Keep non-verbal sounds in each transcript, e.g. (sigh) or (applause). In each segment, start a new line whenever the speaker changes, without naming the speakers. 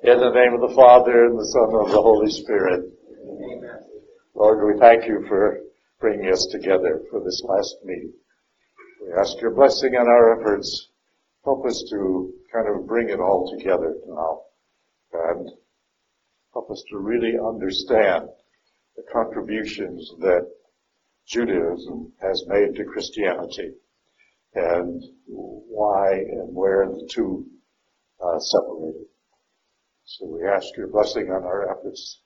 In the name of the Father and the Son and the Holy Spirit. Amen. Lord, we thank you for bringing us together for this last meeting. We ask your blessing on our efforts. Help us to kind of bring it all together now and help us to really understand the contributions that Judaism has made to Christianity and why and where the two uh, separated. So we ask your blessing on our efforts.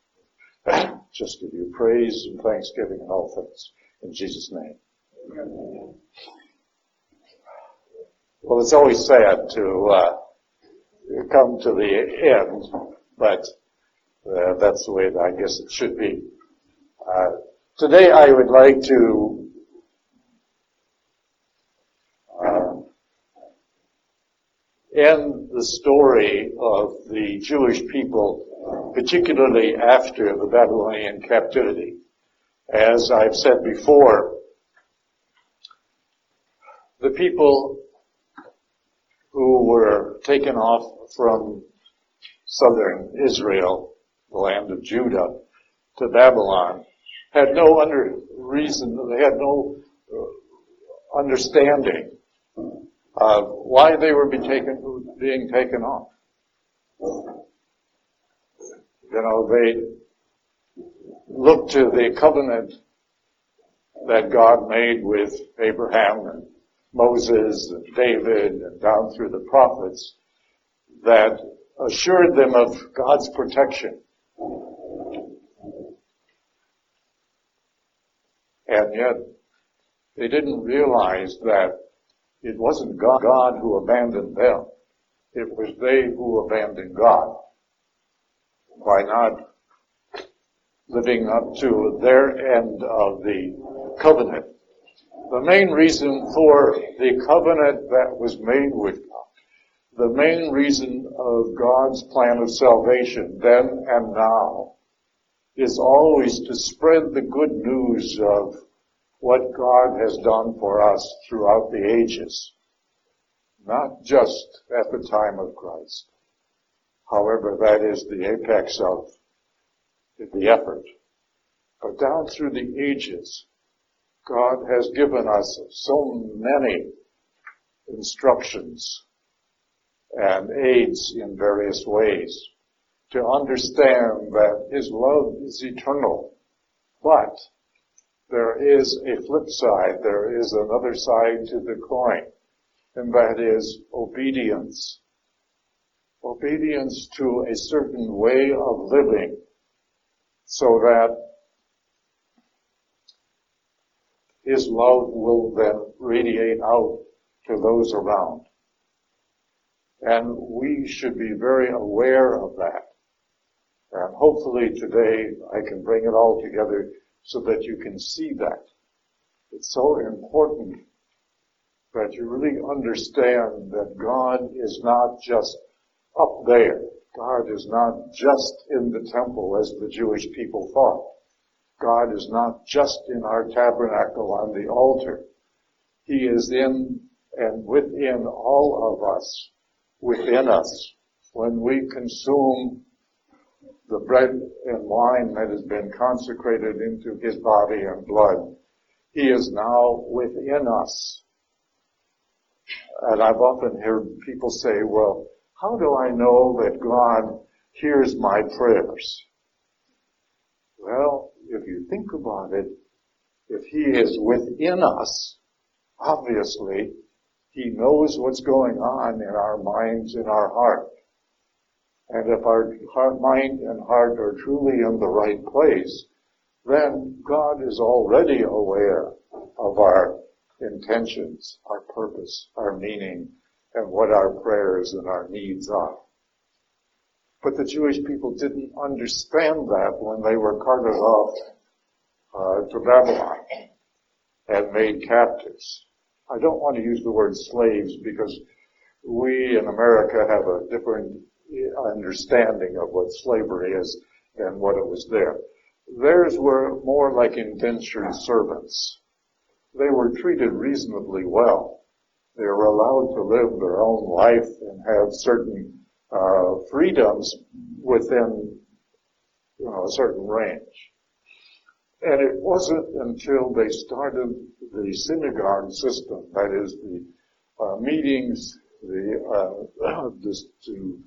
Just give you praise and thanksgiving in all things. In Jesus' name. Well, it's always sad to uh, come to the end, but uh, that's the way that I guess it should be. Uh, today I would like to uh, end the story of the Jewish people, particularly after the Babylonian captivity. As I've said before, the people who were taken off from southern Israel, the land of Judah, to Babylon, had no under reason, they had no uh, understanding of why they were being taken, being taken off. You know, they looked to the covenant that God made with Abraham and Moses and David and down through the prophets that assured them of God's protection. And yet, they didn't realize that it wasn't God who abandoned them. It was they who abandoned God. By not living up to their end of the covenant. The main reason for the covenant that was made with God, the main reason of God's plan of salvation then and now, is always to spread the good news of what God has done for us throughout the ages. Not just at the time of Christ. However, that is the apex of the effort. But down through the ages, God has given us so many instructions and aids in various ways to understand that His love is eternal. But there is a flip side, there is another side to the coin, and that is obedience. Obedience to a certain way of living so that His love will then radiate out to those around. And we should be very aware of that. And hopefully today I can bring it all together so that you can see that. It's so important that you really understand that God is not just up there. God is not just in the temple as the Jewish people thought. God is not just in our tabernacle on the altar. He is in and within all of us, within us. When we consume the bread and wine that has been consecrated into his body and blood, he is now within us. And I've often heard people say, well, how do I know that God hears my prayers? Well, if you think about it, if He is within us, obviously, He knows what's going on in our minds, in our heart. And if our heart, mind and heart are truly in the right place, then God is already aware of our intentions, our purpose, our meaning, and what our prayers and our needs are. But the Jewish people didn't understand that when they were carted off uh, to Babylon and made captives. I don't want to use the word slaves because we in America have a different understanding of what slavery is than what it was there. Theirs were more like indentured servants. They were treated reasonably well. They were allowed to live their own life and have certain uh, freedoms within you know, a certain range. And it wasn't until they started the synagogue system, that is the uh, meetings, the uh, (coughs) this, to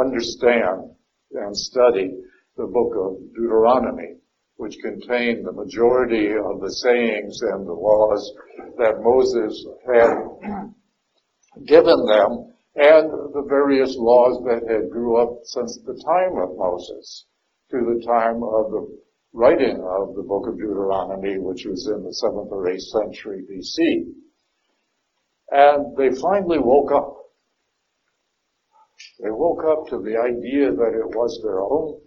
understand and study the book of Deuteronomy, which contained the majority of the sayings and the laws that Moses had given them and the various laws that had grew up since the time of Moses to the time of the writing of the book of Deuteronomy, which was in the 7th or 8th century BC. And they finally woke up. They woke up to the idea that it was their own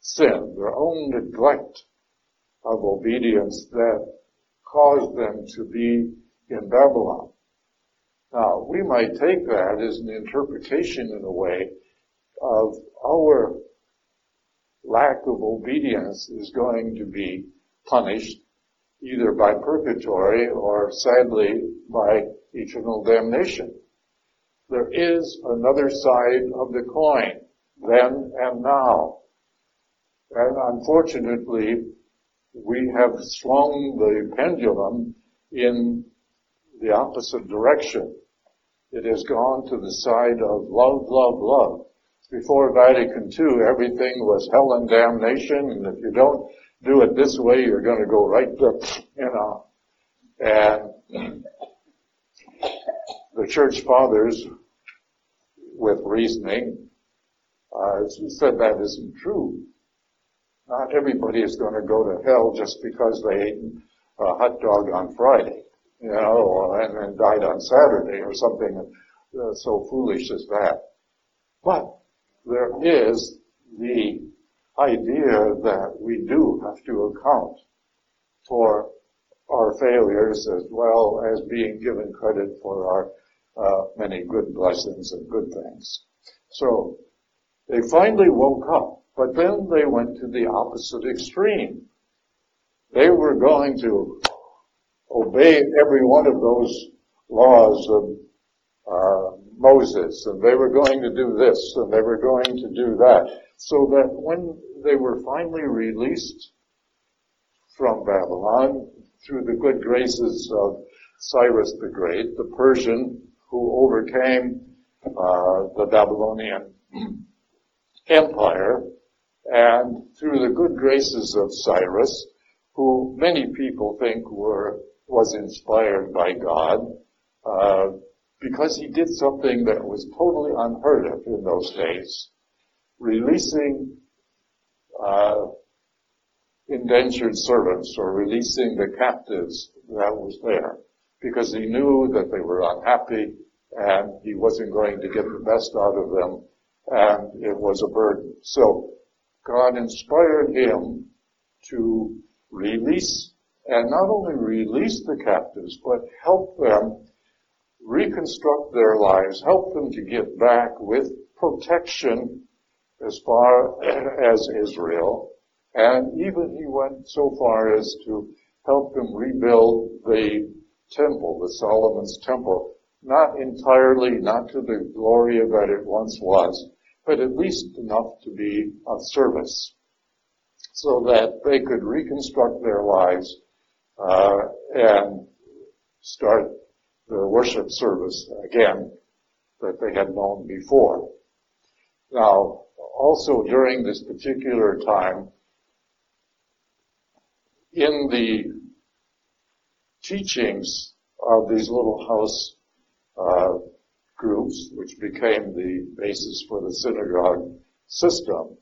sin, their own neglect of obedience that caused them to be in Babylon. Now, we might take that as an interpretation in a way of our lack of obedience is going to be punished either by purgatory or sadly by eternal damnation. There is another side of the coin, then and now. And unfortunately, we have swung the pendulum in the opposite direction. It has gone to the side of love, love, love. Before Vatican II, everything was hell and damnation, and if you don't do it this way, you're going to go right to, you know. And church fathers, with reasoning, uh, said that isn't true. Not everybody is going to go to hell just because they ate a hot dog on Friday you know, and then died on Saturday or something uh, so foolish as that. But there is the idea that we do have to account for our failures as well as being given credit for our uh, many good blessings and good things. So they finally woke up, but then they went to the opposite extreme. They were going to obey every one of those laws of uh, Moses, and they were going to do this, and they were going to do that, so that when they were finally released from Babylon through the good graces of Cyrus the Great, the Persian who overcame uh, the Babylonian Empire, and through the good graces of Cyrus, who many people think were was inspired by God uh, because he did something that was totally unheard of in those days, releasing uh, indentured servants or releasing the captives that was there because he knew that they were unhappy and he wasn't going to get the best out of them and it was a burden. So God inspired him to release and not only release the captives, but help them reconstruct their lives, help them to get back with protection as far (clears throat) as Israel. And even he went so far as to help them rebuild the temple, the Solomon's temple, not entirely, not to the glory that it once was, but at least enough to be of service so that they could reconstruct their lives uh, and start the worship service again that they had known before. Now, also during this particular time, in the teachings of these little house uh, groups, which became the basis for the synagogue system,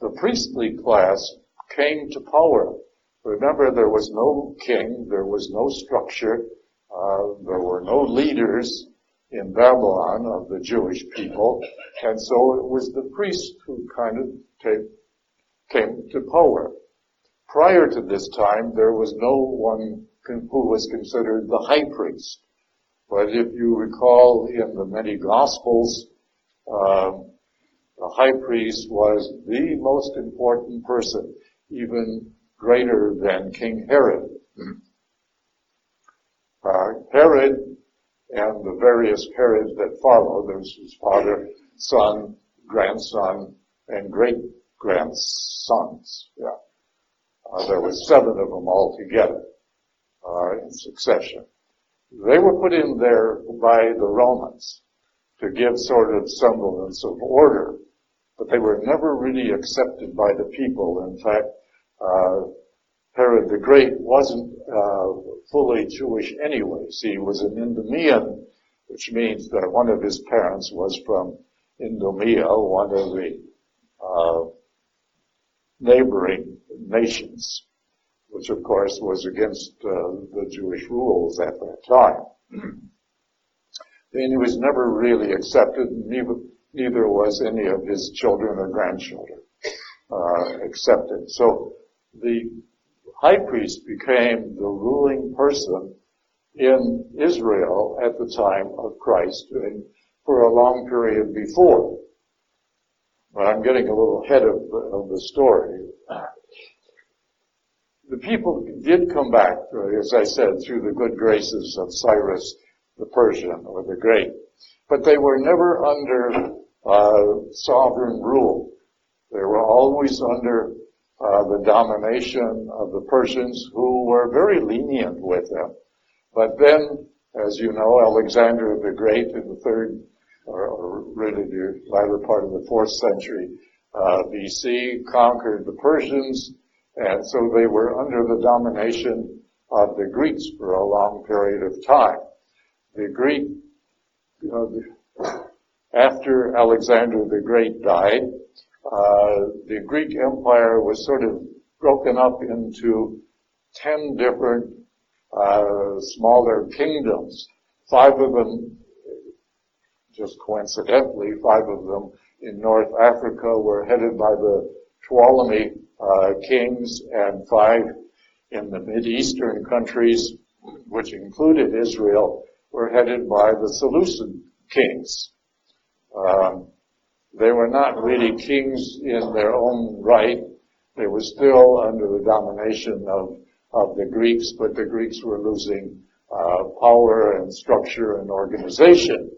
the priestly class came to power Remember, there was no king, there was no structure, uh, there were no leaders in Babylon of the Jewish people, and so it was the priests who kind of came to power. Prior to this time, there was no one who was considered the high priest. But if you recall in the many gospels, um, the high priest was the most important person, even greater than King Herod. Uh, Herod and the various periods that follow. There's his father, son, grandson, and great grandsons. Yeah. Uh, there were seven of them altogether uh, in succession. They were put in there by the Romans to give sort of semblance of order, but they were never really accepted by the people. In fact, uh, Herod the Great wasn't uh, fully Jewish anyway. He was an Idumean, which means that one of his parents was from Idumea, one of the uh, neighboring nations, which of course was against uh, the Jewish rules at that time. (clears throat) and he was never really accepted, neither, neither was any of his children or grandchildren uh, accepted. So the high priest became the ruling person in Israel at the time of Christ and for a long period before. But I'm getting a little ahead of, of the story. The people did come back, as I said, through the good graces of Cyrus the Persian or the Great. But they were never under uh, sovereign rule. They were always under uh, the domination of the Persians who were very lenient with them. But then, as you know, Alexander the Great in the third, or, or really the latter part of the fourth century uh, BC, conquered the Persians, and so they were under the domination of the Greeks for a long period of time. The Greek, you know, after Alexander the Great died, uh, the Greek Empire was sort of broken up into ten different uh, smaller kingdoms. Five of them, just coincidentally, five of them in North Africa were headed by the Ptolemy kings, and five in the Mid-Eastern countries, which included Israel, were headed by the Seleucid kings. Um, they were not really kings in their own right. They were still under the domination of, of the Greeks, but the Greeks were losing uh, power and structure and organization.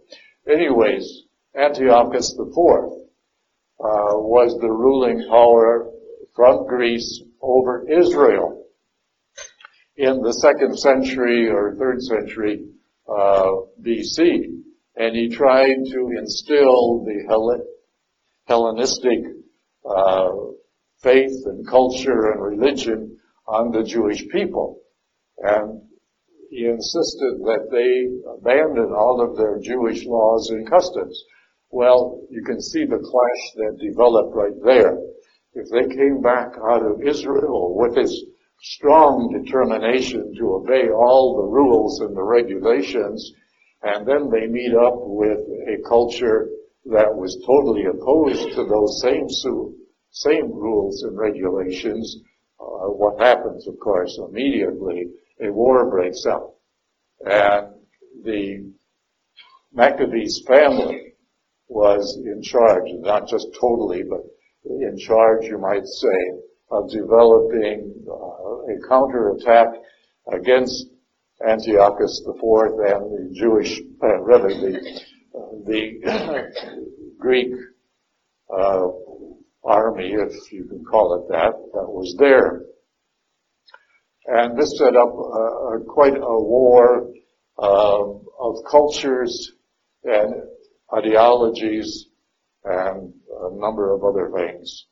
Anyways, Antiochus IV uh, was the ruling power from Greece over Israel in the second century or third century uh, BC, and he tried to instill the Hellenistic uh, faith and culture and religion on the Jewish people. And he insisted that they abandon all of their Jewish laws and customs. Well, you can see the clash that developed right there. If they came back out of Israel with this strong determination to obey all the rules and the regulations, and then they meet up with a culture that was totally opposed to those same same rules and regulations, uh, what happens, of course, immediately a war breaks out, and the Maccabees family was in charge, not just totally, but in charge, you might say, of developing uh, a counterattack against Antiochus IV and the Jewish, uh, rather the the (coughs) Greek uh, army, if you can call it that, that was there. And this set up uh, quite a war uh, of cultures and ideologies and a number of other things.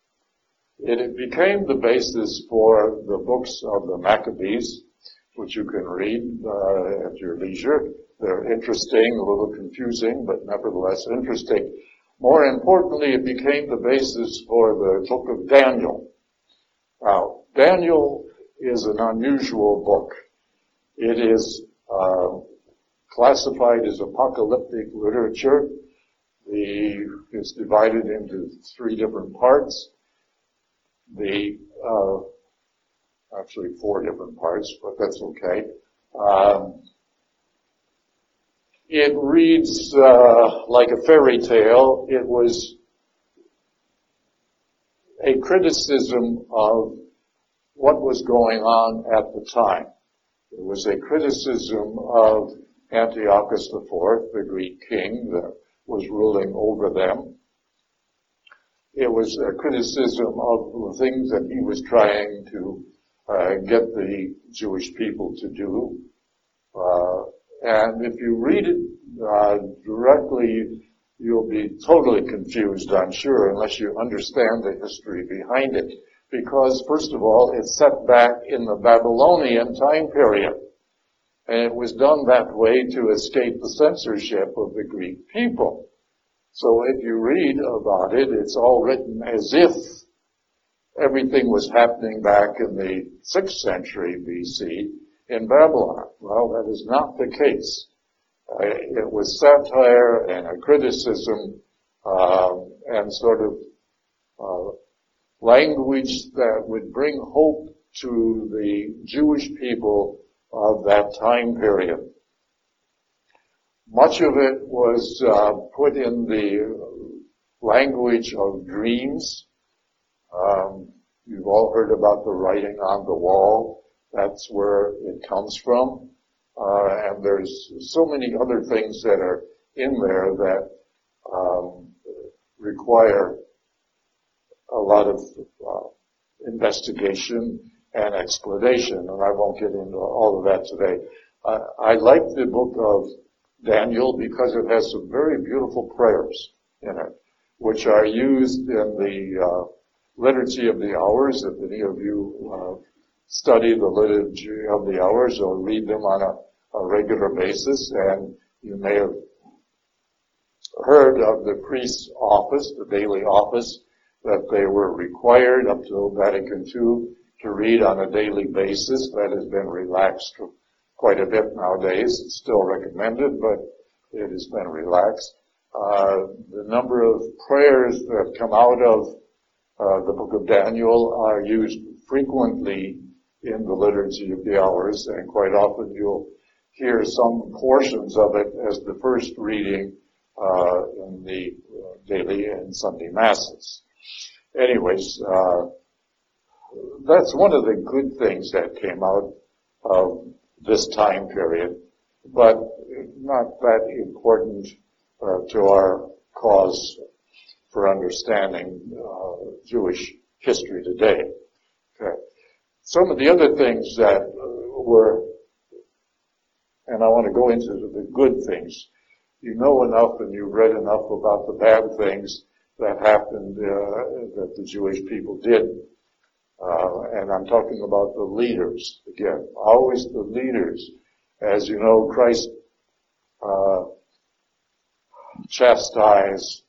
It became the basis for the books of the Maccabees, which you can read uh, at your leisure. They're interesting, a little confusing, but nevertheless interesting. More importantly, it became the basis for the book of Daniel. Now, Daniel is an unusual book. It is uh, classified as apocalyptic literature. The, it's divided into three different parts. The uh, actually four different parts, but that's okay. Um, it reads uh, like a fairy tale. It was a criticism of what was going on at the time. It was a criticism of Antiochus IV, the Greek king was ruling over them. It was a criticism of the things that he was trying to uh, get the Jewish people to do. Uh, and if you read it uh, directly, you'll be totally confused, I'm sure, unless you understand the history behind it. Because, first of all, it's set back in the Babylonian time period. And it was done that way to escape the censorship of the Greek people. So if you read about it, it's all written as if everything was happening back in the 6th century BC in Babylon. Well, that is not the case. Uh, it was satire and a criticism uh, and sort of uh, language that would bring hope to the Jewish people of that time period. Much of it was uh, put in the language of dreams. Um, you've all heard about the writing on the wall. That's where it comes from. Uh, and there's so many other things that are in there that um, require a lot of uh, investigation and explanation, and I won't get into all of that today. Uh, I like the book of Daniel because it has some very beautiful prayers in it, which are used in the uh, liturgy of the hours. If any of you uh, study the liturgy of the hours or read them on a, a regular basis, and you may have heard of the priest's office, the daily office, that they were required up to Vatican II to read on a daily basis. That has been relaxed quite a bit nowadays. It's still recommended, but it has been relaxed. Uh, the number of prayers that come out of uh, the book of Daniel are used frequently in the liturgy of the hours, and quite often you'll hear some portions of it as the first reading uh, in the uh, daily and Sunday masses. Anyways, uh, that's one of the good things that came out of this time period, but not that important uh, to our cause for understanding uh, Jewish history today. Okay. Some of the other things that were, and I want to go into the good things. You know enough and you've read enough about the bad things that happened uh, that the Jewish people did uh, and I'm talking about the leaders again. Always the leaders. As you know, Christ uh, chastised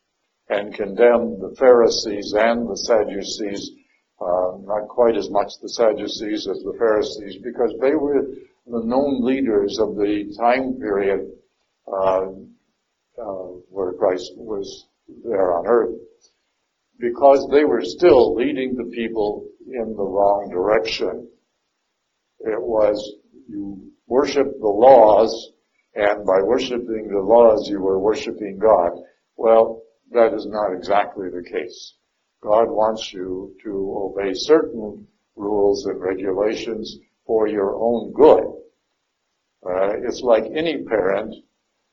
and condemned the Pharisees and the Sadducees. Uh, not quite as much the Sadducees as the Pharisees, because they were the known leaders of the time period uh, uh, where Christ was there on earth because they were still leading the people in the wrong direction. It was you worship the laws, and by worshiping the laws, you were worshiping God. Well, that is not exactly the case. God wants you to obey certain rules and regulations for your own good. Uh, it's like any parent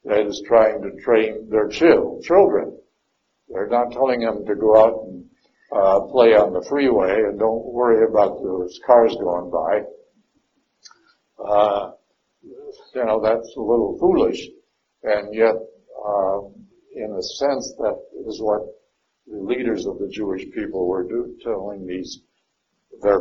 that is trying to train their children. They're not telling them to go out and uh, play on the freeway and don't worry about those cars going by. Uh, you know, that's a little foolish. And yet, uh, in a sense, that is what the leaders of the Jewish people were do, telling these, their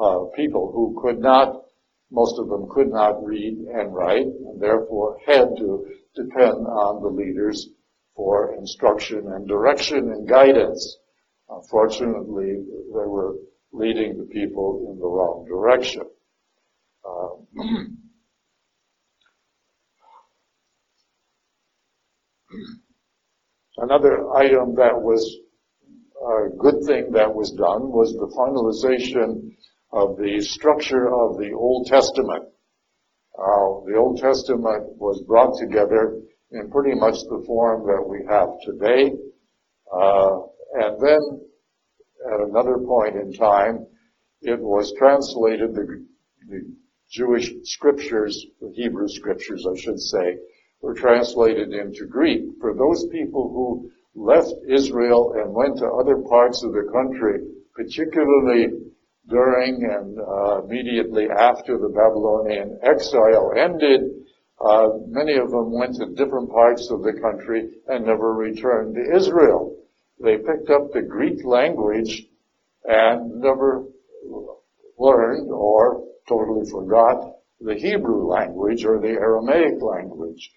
uh, people who could not, most of them could not read and write, and therefore had to depend on the leaders for instruction and direction and guidance. Unfortunately, they were leading the people in the wrong direction. Um, (clears throat) another item that was a good thing that was done was the finalization of the structure of the Old Testament. Uh, the Old Testament was brought together in pretty much the form that we have today. Uh, and then at another point in time, it was translated, the, the Jewish scriptures, the Hebrew scriptures, I should say, were translated into Greek. For those people who left Israel and went to other parts of the country, particularly during and uh, immediately after the Babylonian exile ended, uh, many of them went to different parts of the country and never returned to Israel. They picked up the Greek language and never learned or totally forgot the Hebrew language or the Aramaic language.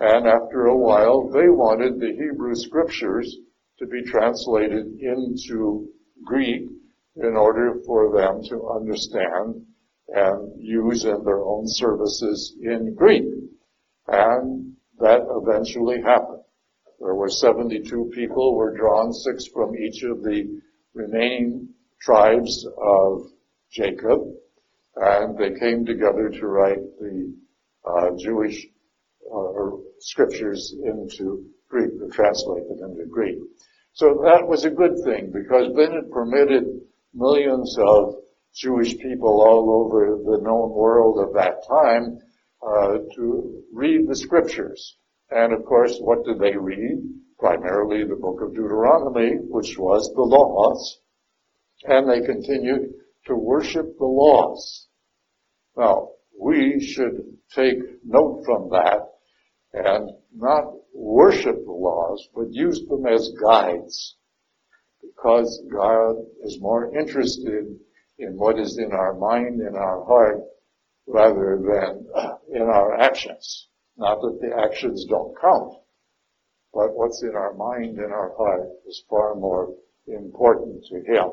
And after a while, they wanted the Hebrew scriptures to be translated into Greek in order for them to understand and use in their own services in Greek. And that eventually happened. There were 72 people were drawn, six from each of the remaining tribes of Jacob, and they came together to write the uh, Jewish uh, scriptures into Greek, or translated into Greek. So that was a good thing because then it permitted millions of Jewish people all over the known world of that time uh, to read the scriptures. And of course, what did they read? Primarily the book of Deuteronomy, which was the laws. And they continued to worship the laws. Now, we should take note from that and not worship the laws, but use them as guides because God is more interested in what is in our mind and our heart rather than (clears throat) in our actions. Not that the actions don't count, but what's in our mind and our heart is far more important to Him.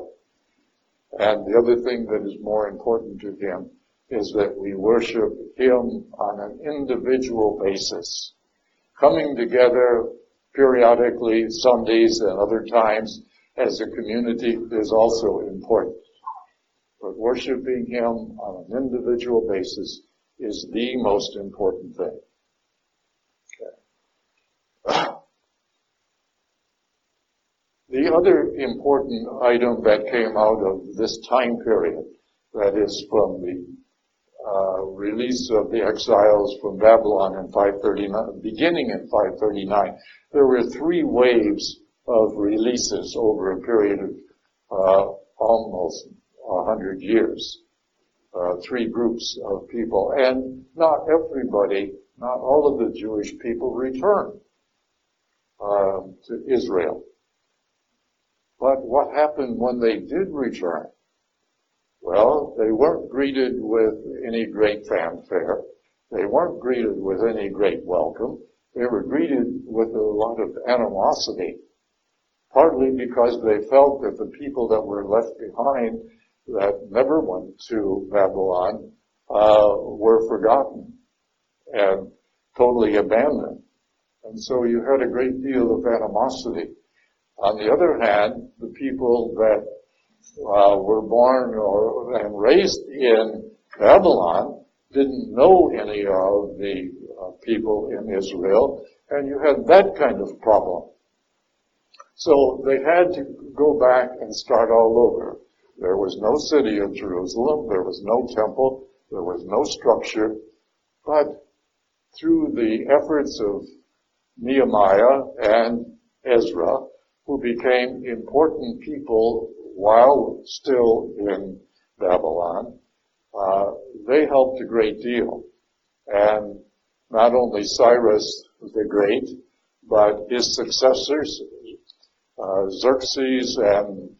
And the other thing that is more important to Him is that we worship Him on an individual basis. Coming together periodically, Sundays and other times, as a community is also important. But worshiping Him on an individual basis is the most important thing. Okay. The other important item that came out of this time period, that is from the uh, release of the exiles from Babylon in 539, beginning in 539, there were three waves of releases over a period of uh, almost a hundred years. Uh, three groups of people, and not everybody, not all of the Jewish people returned um, to Israel. But what happened when they did return? Well, they weren't greeted with any great fanfare. They weren't greeted with any great welcome. They were greeted with a lot of animosity partly because they felt that the people that were left behind that never went to Babylon uh, were forgotten and totally abandoned. And so you had a great deal of animosity. On the other hand, the people that uh, were born or and raised in Babylon didn't know any of the uh, people in Israel, and you had that kind of problem. So they had to go back and start all over. There was no city of Jerusalem. There was no temple. There was no structure. But through the efforts of Nehemiah and Ezra, who became important people while still in Babylon, uh, they helped a great deal. And not only Cyrus the Great, but his successors, uh, Xerxes and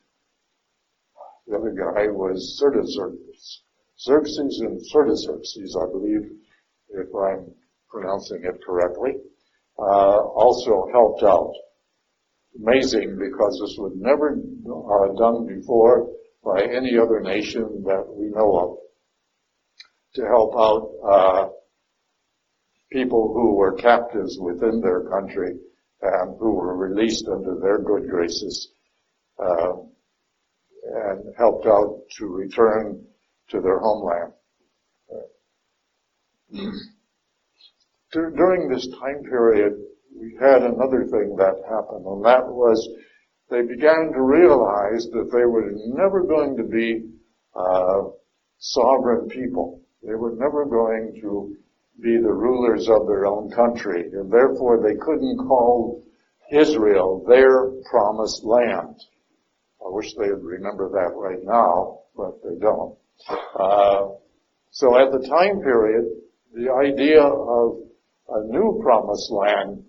the other guy was Artaxerxes. Xerxes and Xerxes, I believe, if I'm pronouncing it correctly, uh, also helped out. Amazing because this was never uh, done before by any other nation that we know of to help out uh, people who were captives within their country and who were released under their good graces uh, and helped out to return to their homeland. During this time period, we had another thing that happened, and that was they began to realize that they were never going to be uh, sovereign people. They were never going to be the rulers of their own country, and therefore they couldn't call Israel their promised land. I wish they would remember that right now, but they don't. Uh, so at the time period, the idea of a new promised land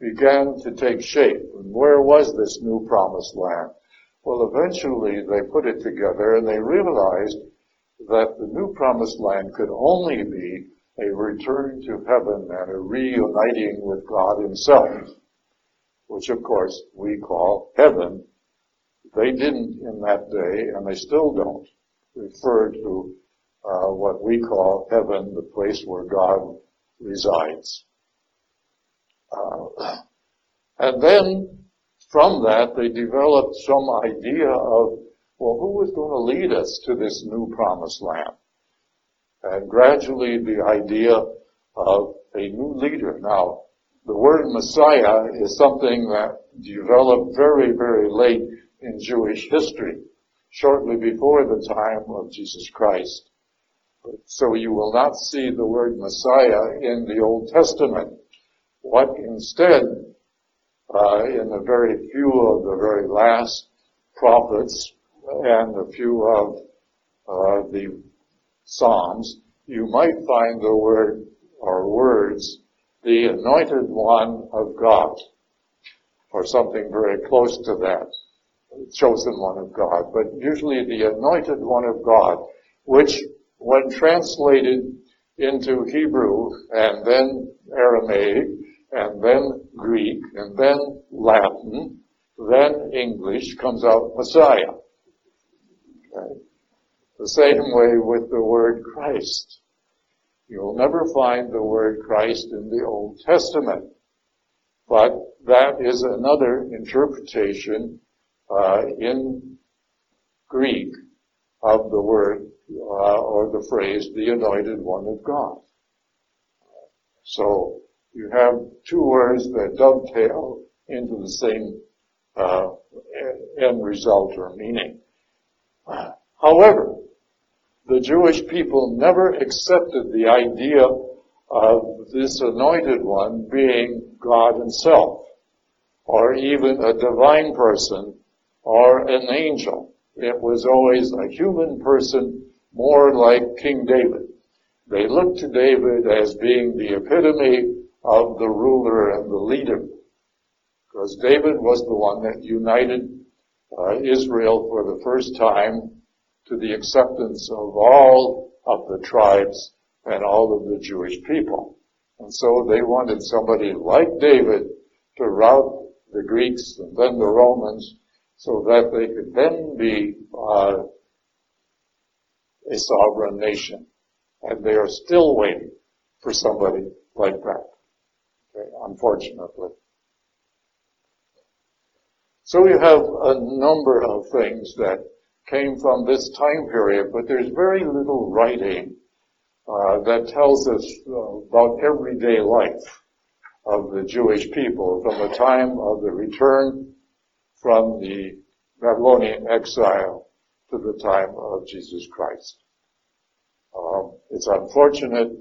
began to take shape. And where was this new promised land? Well, eventually they put it together and they realized that the new promised land could only be a return to heaven and a reuniting with God himself, which of course we call heaven. They didn't in that day, and they still don't, refer to uh, what we call heaven, the place where God resides. Uh, and then from that, they developed some idea of, well, who was going to lead us to this new promised land? And gradually the idea of a new leader. Now, the word Messiah is something that developed very, very late in Jewish history, shortly before the time of Jesus Christ. So you will not see the word Messiah in the Old Testament. What instead, uh, in the very few of the very last prophets and a few of uh, the Psalms, you might find the word or words, the anointed one of God, or something very close to that, chosen one of God, but usually the anointed one of God, which when translated into Hebrew and then Aramaic and then Greek and then Latin, then English comes out Messiah. Okay? The same way with the word Christ. You'll never find the word Christ in the Old Testament. But that is another interpretation uh, in Greek of the word uh, or the phrase, the anointed one of God. So you have two words that dovetail into the same uh, end result or meaning. However, the Jewish people never accepted the idea of this anointed one being God himself, or even a divine person, or an angel. It was always a human person more like King David. They looked to David as being the epitome of the ruler and the leader. Because David was the one that united uh, Israel for the first time to the acceptance of all of the tribes and all of the Jewish people. And so they wanted somebody like David to rout the Greeks and then the Romans so that they could then be uh, a sovereign nation. And they are still waiting for somebody like that. Okay, unfortunately. So we have a number of things that came from this time period, but there's very little writing uh, that tells us uh, about everyday life of the Jewish people from the time of the return from the Babylonian exile to the time of Jesus Christ. Um, it's unfortunate,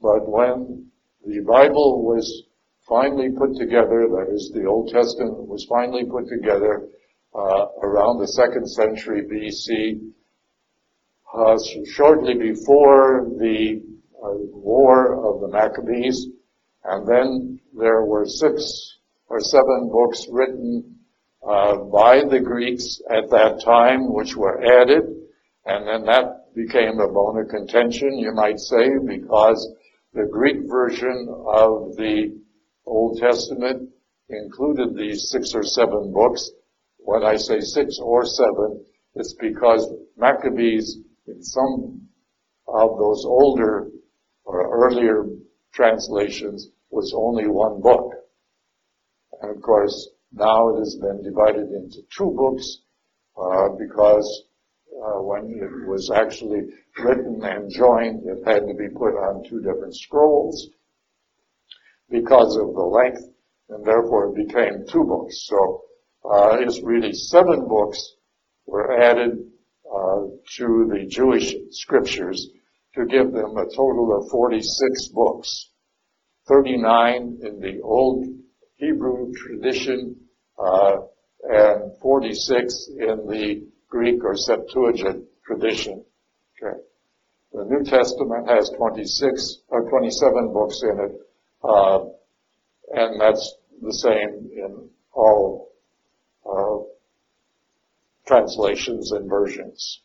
but when the Bible was finally put together, that is, the Old Testament was finally put together uh, around the second century BC, uh, shortly before the uh, war of the Maccabees, and then there were six or seven books written uh, by the Greeks at that time, which were added, and then that became a bone of contention, you might say, because the Greek version of the Old Testament included these six or seven books. When I say six or seven, it's because Maccabees, in some of those older or earlier translations, was only one book. And of course, now it has been divided into two books uh, because uh, when it was actually written and joined, it had to be put on two different scrolls because of the length, and therefore it became two books. So uh, it's really seven books were added uh, to the Jewish scriptures to give them a total of 46 books. 39 in the Old Hebrew tradition, uh, and 46 in the Greek or Septuagint tradition. Okay. The New Testament has 26 or 27 books in it, uh, and that's the same in all uh, translations and versions.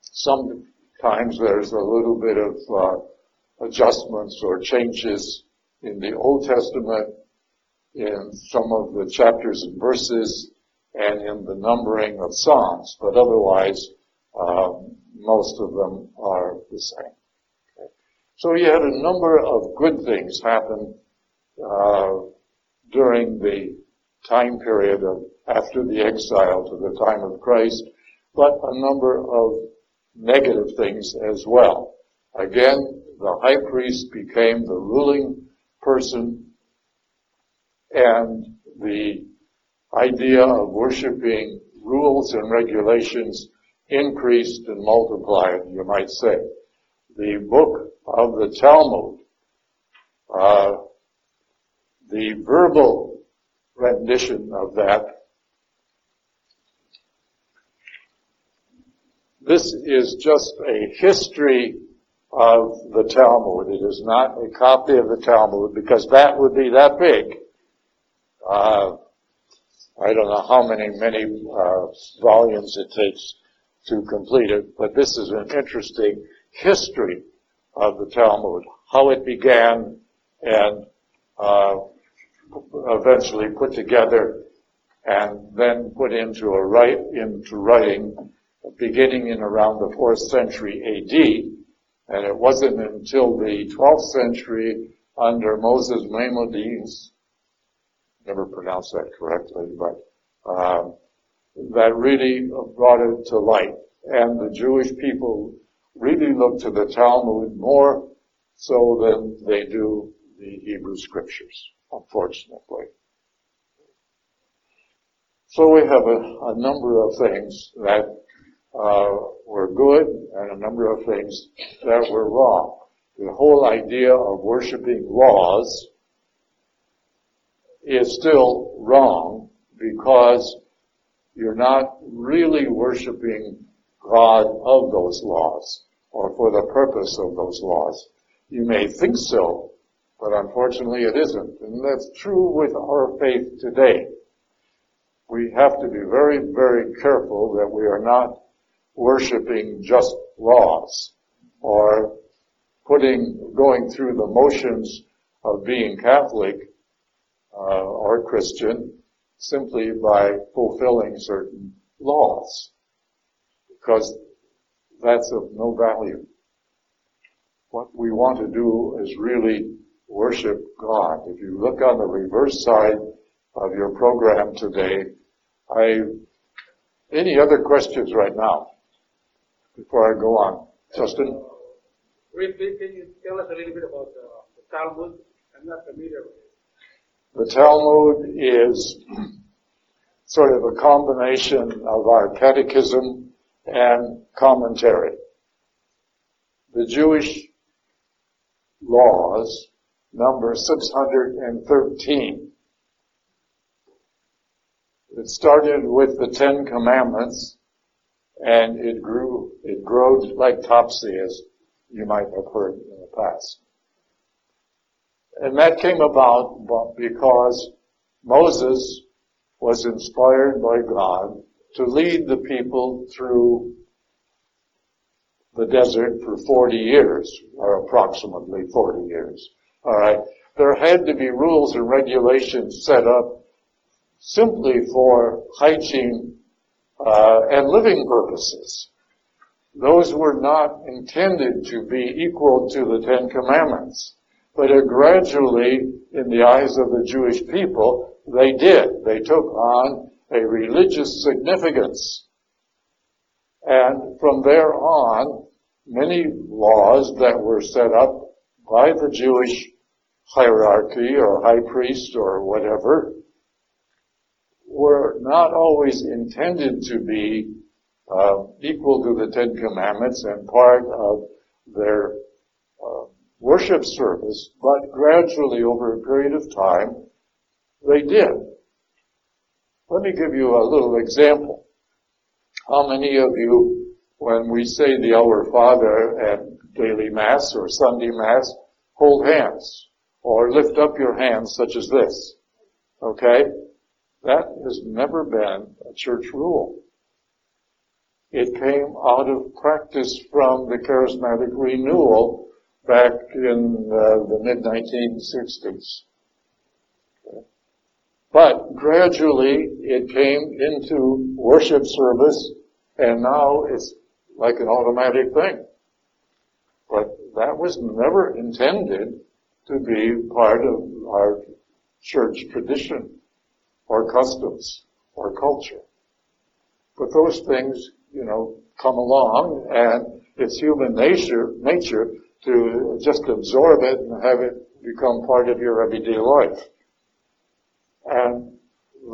Sometimes there's a little bit of uh, adjustments or changes in the Old Testament, in some of the chapters and verses, and in the numbering of Psalms, but otherwise, um, most of them are the same. Okay. So you had a number of good things happen uh, during the time period of after the exile to the time of Christ, but a number of negative things as well. Again, the high priest became the ruling person and the idea of worshiping rules and regulations increased and multiplied, you might say. The book of the Talmud, uh, the verbal rendition of that, this is just a history of the Talmud. It is not a copy of the Talmud because that would be that big. Uh, I don't know how many, many uh, volumes it takes to complete it, but this is an interesting history of the Talmud, how it began and uh, eventually put together and then put into a write into writing beginning in around the fourth century AD and it wasn't until the 12th century under Moses Maimonides, never pronounced that correctly, but um, that really brought it to light. And the Jewish people really look to the Talmud more so than they do the Hebrew scriptures, unfortunately. So we have a, a number of things that uh, were good and a number of things that were wrong. The whole idea of worshiping laws is still wrong because you're not really worshiping God of those laws or for the purpose of those laws. You may think so, but unfortunately it isn't. And that's true with our faith today. We have to be very, very careful that we are not worshiping just laws or putting, going through the motions of being Catholic uh, or Christian simply by fulfilling certain laws because that's of no value. What we want to do is really worship God. If you look on the reverse side of your program today, I, any other questions right now? before I go on. Justin?
Wait, can you tell us a little bit about the, the Talmud? I'm not familiar with it.
The Talmud is sort of a combination of our catechism and commentary. The Jewish laws number 613. It started with the Ten Commandments and it grew, it growed like topsy as you might have heard in the past. And that came about because Moses was inspired by God to lead the people through the desert for 40 years, or approximately 40 years. Alright. There had to be rules and regulations set up simply for hygiene uh, and living purposes. Those were not intended to be equal to the Ten Commandments, but gradually, in the eyes of the Jewish people, they did. They took on a religious significance. And from there on, many laws that were set up by the Jewish hierarchy or high priest or whatever were not always intended to be uh, equal to the Ten Commandments and part of their uh, worship service, but gradually over a period of time, they did. Let me give you a little example. How many of you, when we say the Our Father at daily Mass or Sunday Mass, hold hands or lift up your hands such as this? Okay? That has never been a church rule. It came out of practice from the charismatic renewal back in uh, the mid 1960s. But gradually it came into worship service and now it's like an automatic thing. But that was never intended to be part of our church tradition or customs or culture. But those things, you know, come along and it's human nature, nature to just absorb it and have it become part of your everyday life. And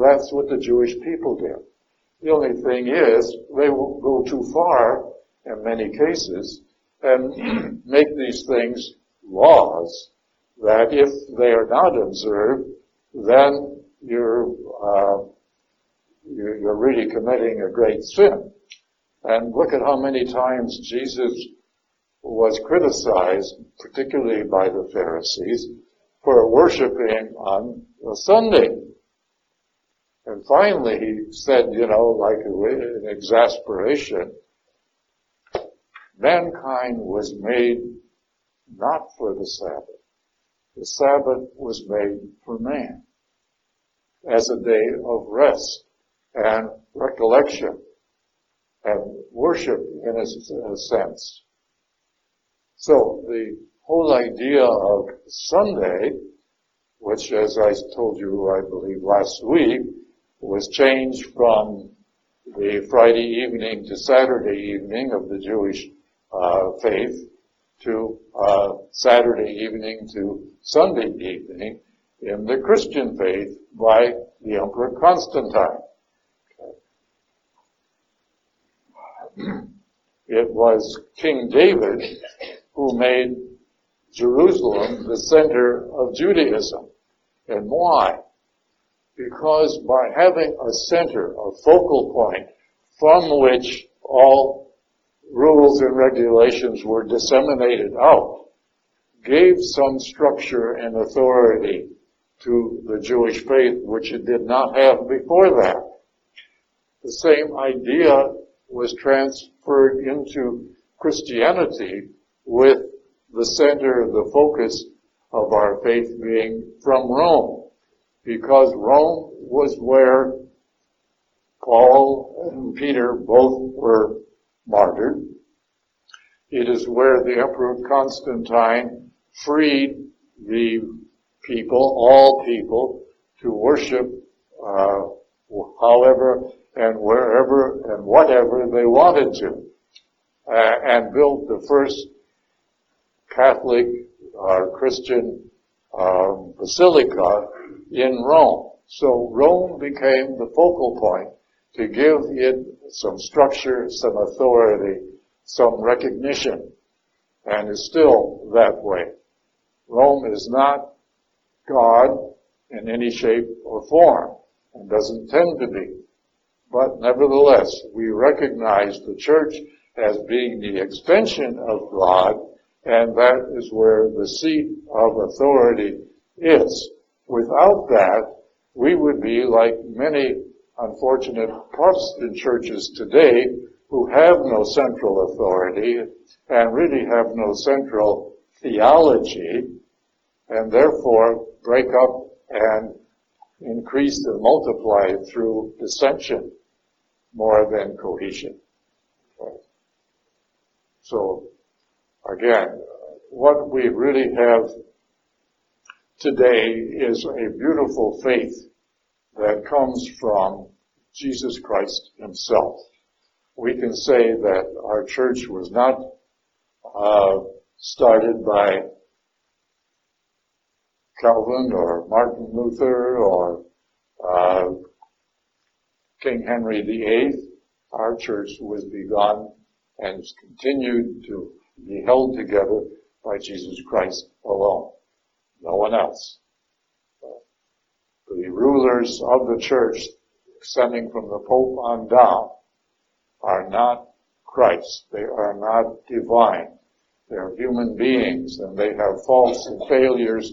that's what the Jewish people did. The only thing is, they will go too far in many cases and (clears throat) make these things laws that if they are not observed, then you're, uh, you're really committing a great sin. And look at how many times Jesus was criticized, particularly by the Pharisees, for worshiping on a Sunday. And finally he said, you know, like in exasperation, mankind was made not for the Sabbath. The Sabbath was made for man as a day of rest and recollection and worship in a sense. So the whole idea of Sunday, which as I told you, I believe last week, was changed from the Friday evening to Saturday evening of the Jewish uh, faith to uh, Saturday evening to Sunday evening in the Christian faith by the Emperor Constantine. (clears throat) It was King David who made Jerusalem the center of Judaism. And why? Because by having a center, a focal point from which all rules and regulations were disseminated out, gave some structure and authority to the Jewish faith, which it did not have before that. The same idea was transferred into Christianity with the center, the focus of our faith being from Rome. Because Rome was where Paul and Peter both were martyred. It is where the Emperor Constantine freed the people, all people, to worship uh, however and wherever and whatever they wanted to, uh, and built the first Catholic or uh, Christian um, basilica in Rome. So Rome became the focal point to give it some structure, some authority, some recognition, and is still that way. Rome is not God in any shape or form, and doesn't tend to be. But nevertheless, we recognize the church as being the extension of God, and that is where the seat of authority is. Without that, we would be like many unfortunate Protestant churches today who have no central authority and really have no central theology and therefore break up and increase and multiply through dissension more than cohesion. So again, what we really have today is a beautiful faith that comes from Jesus Christ himself. We can say that our church was not uh, started by Calvin or Martin Luther or uh, King Henry VIII. Our church was begun and continued to be held together by Jesus Christ alone. No one else. The rulers of the church, extending from the Pope on down, are not Christ. They are not divine. They are human beings and they have faults and failures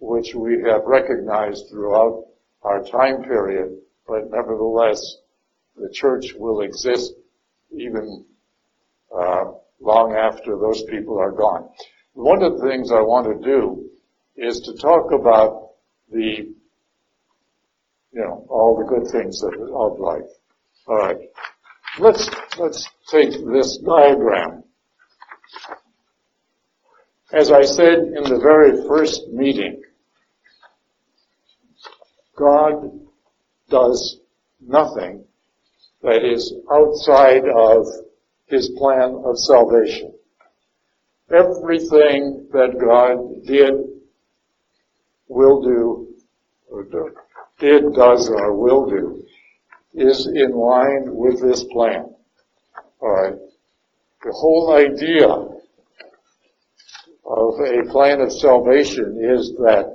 which we have recognized throughout our time period, but nevertheless, the church will exist even uh, long after those people are gone. One of the things I want to do is to talk about the, you know, all the good things of, of life. All right. Let's, let's take this diagram. As I said in the very first meeting, God does nothing that is outside of his plan of salvation. Everything that God did, will do, or did, does, or will do, is in line with this plan. Alright? The whole idea of a plan of salvation is that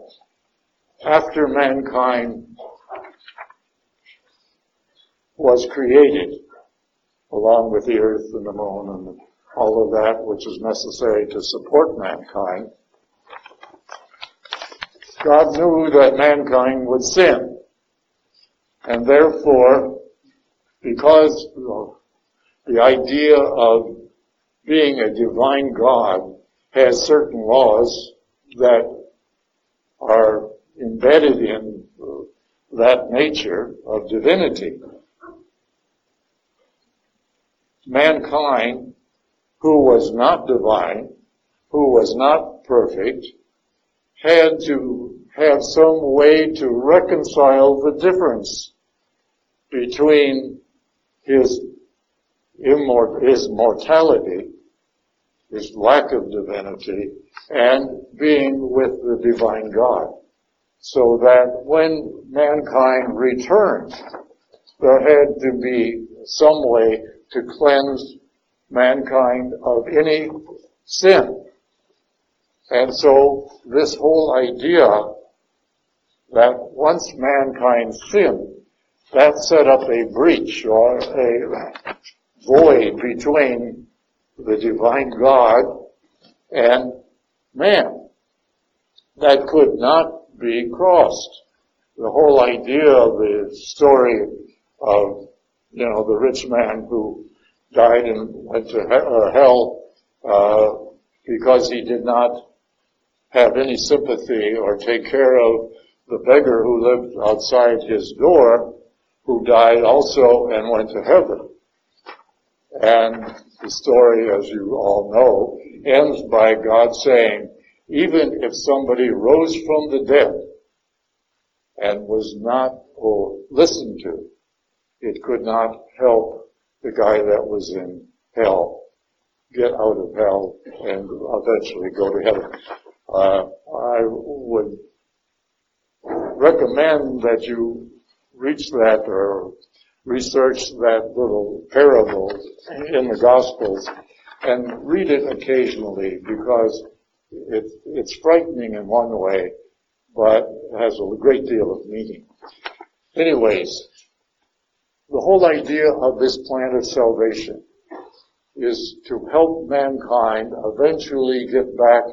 after mankind was created, along with the earth and the moon and all of that which is necessary to support mankind, God knew that mankind would sin. And therefore, because the idea of being a divine God has certain laws that are embedded in that nature of divinity. Mankind, who was not divine, who was not perfect, had to have some way to reconcile the difference between his immort- his mortality, his lack of divinity, and being with the divine God. So that when mankind returned, there had to be some way to cleanse mankind of any sin. And so this whole idea that once mankind sinned, that set up a breach or a void between the divine God and man that could not be crossed. The whole idea of the story of, you know, the rich man who died and went to uh, hell uh, because he did not have any sympathy or take care of the beggar who lived outside his door, who died also and went to heaven. And the story, as you all know, ends by God saying, even if somebody rose from the dead and was not listened to, it could not help the guy that was in hell get out of hell and eventually go to heaven. Uh, I would recommend that you reach that or research that little parable in the Gospels and read it occasionally because it, it's frightening in one way, but has a great deal of meaning. Anyways, the whole idea of this plan of salvation is to help mankind eventually get back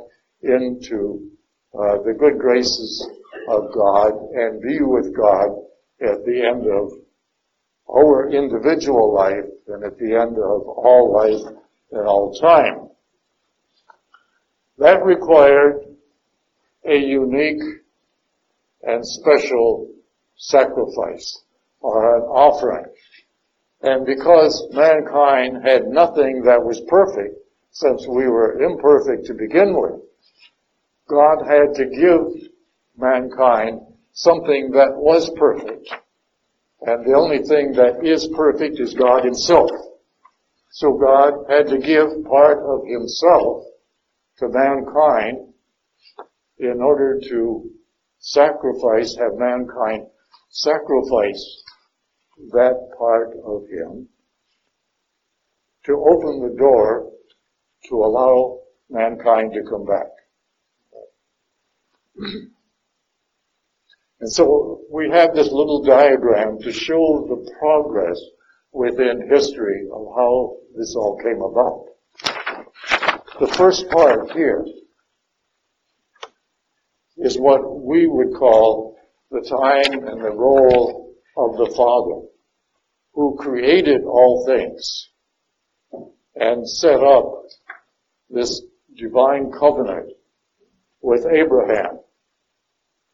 into uh, the good graces of God and be with God at the end of our individual life and at the end of all life and all time. That required a unique and special sacrifice or an offering. And because mankind had nothing that was perfect, since we were imperfect to begin with, God had to give mankind something that was perfect. And the only thing that is perfect is God himself. So God had to give part of himself to mankind in order to sacrifice, have mankind sacrifice that part of him to open the door to allow mankind to come back. And so we have this little diagram to show the progress within history of how this all came about. The first part here is what we would call the time and the role of the Father, who created all things and set up this divine covenant with Abraham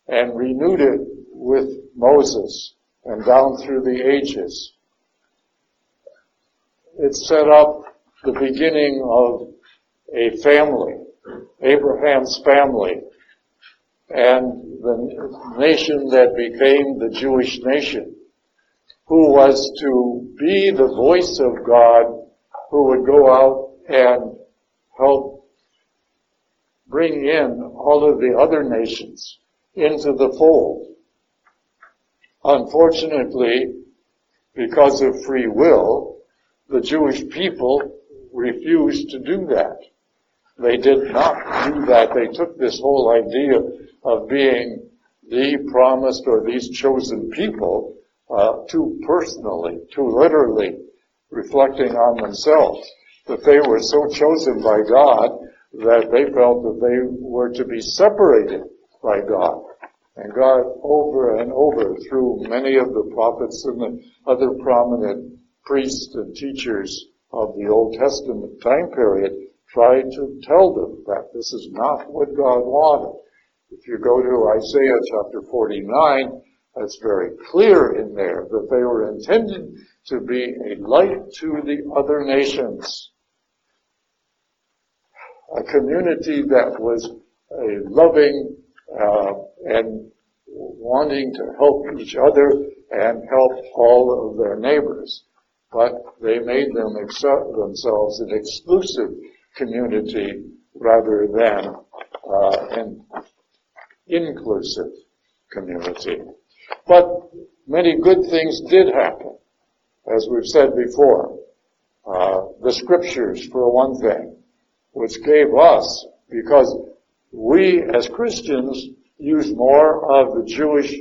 and renewed it with Moses and down through the ages. It set up the beginning of a family, Abraham's family, and the nation that became the Jewish nation, who was to be the voice of God, who would go out and help bring in all of the other nations into the fold. Unfortunately, because of free will, the Jewish people refused to do that. They did not do that. They took this whole idea of being the promised or these chosen people uh, too personally, too literally, reflecting on themselves. That they were so chosen by God that they felt that they were to be separated by God. And God over and over through many of the prophets and the other prominent priests and teachers of the Old Testament time period tried to tell them that this is not what God wanted. If you go to Isaiah chapter 49, it's very clear in there that they were intended to be a light to the other nations. A community that was a loving, uh, and wanting to help each other and help all of their neighbors. But they made them themselves an exclusive community rather than uh, an inclusive community. But many good things did happen, as we've said before. Uh, the scriptures, for one thing, which gave us, because we as Christians use more of the Jewish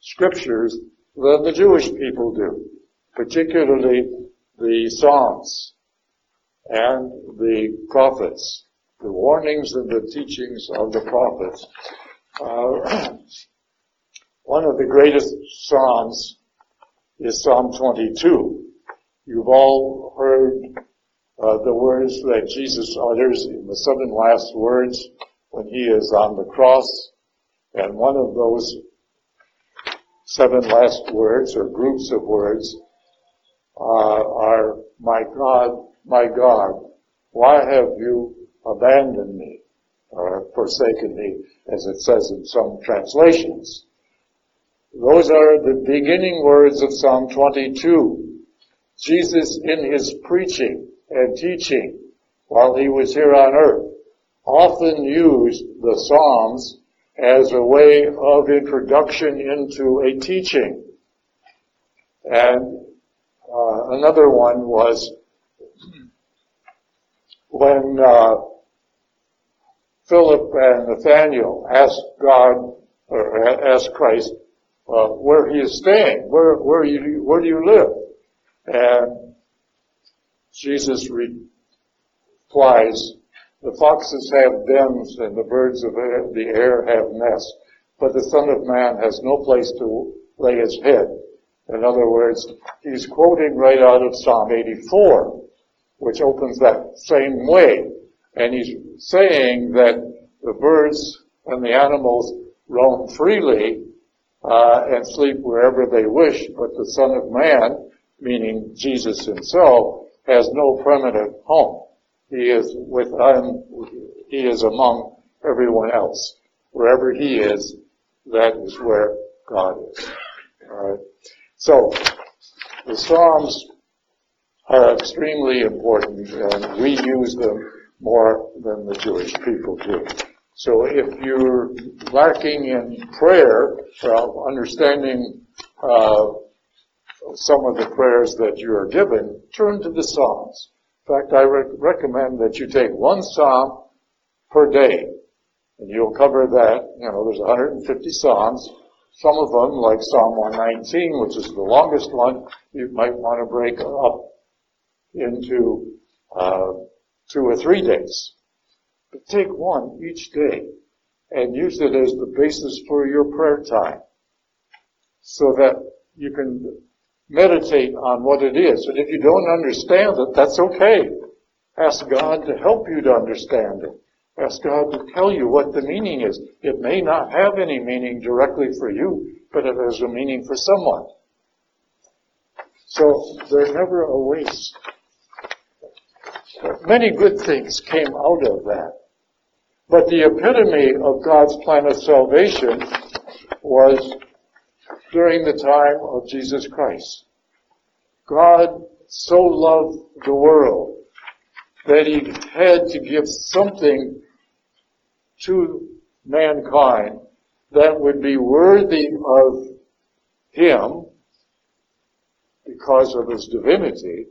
scriptures than the Jewish people do, particularly the Psalms and the prophets, the warnings and the teachings of the prophets. Uh, (clears throat) one of the greatest Psalms is Psalm 22. You've all heard uh, the words that Jesus utters in the seven last words when he is on the cross. And one of those seven last words or groups of words uh, are, my God, my God, why have you abandoned me or forsaken me, as it says in some translations? Those are the beginning words of Psalm 22. Jesus in his preaching and teaching while he was here on earth often used the Psalms as a way of introduction into a teaching. And uh, another one was when uh, Philip and Nathaniel asked God or asked Christ uh, where he is staying, where where you where do you live, and Jesus replies, the foxes have dens and the birds of the air have nests, but the Son of Man has no place to lay his head. In other words, he's quoting right out of Psalm 84, which opens that same way. And he's saying that the birds and the animals roam freely uh, and sleep wherever they wish, but the Son of Man, meaning Jesus himself, has no permanent home. He is with um, he is among everyone else. Wherever he is, that is where God is. Alright. So, the Psalms are extremely important and we use them more than the Jewish people do. So if you're lacking in prayer, well, understanding uh, some of the prayers that you are given, turn to the Psalms. In fact, I re- recommend that you take one psalm per day, and you'll cover that. You know, there's 150 psalms. Some of them, like Psalm 119, which is the longest one, you might want to break up into uh, two or three days. But take one each day and use it as the basis for your prayer time so that you can meditate on what it is. And if you don't understand it, that's okay. Ask God to help you to understand it. Ask God to tell you what the meaning is. It may not have any meaning directly for you, but it has a meaning for someone. So they're never a waste. Many good things came out of that. But the epitome of God's plan of salvation was during the time of Jesus Christ. God so loved the world that he had to give something to mankind that would be worthy of him because of his divinity,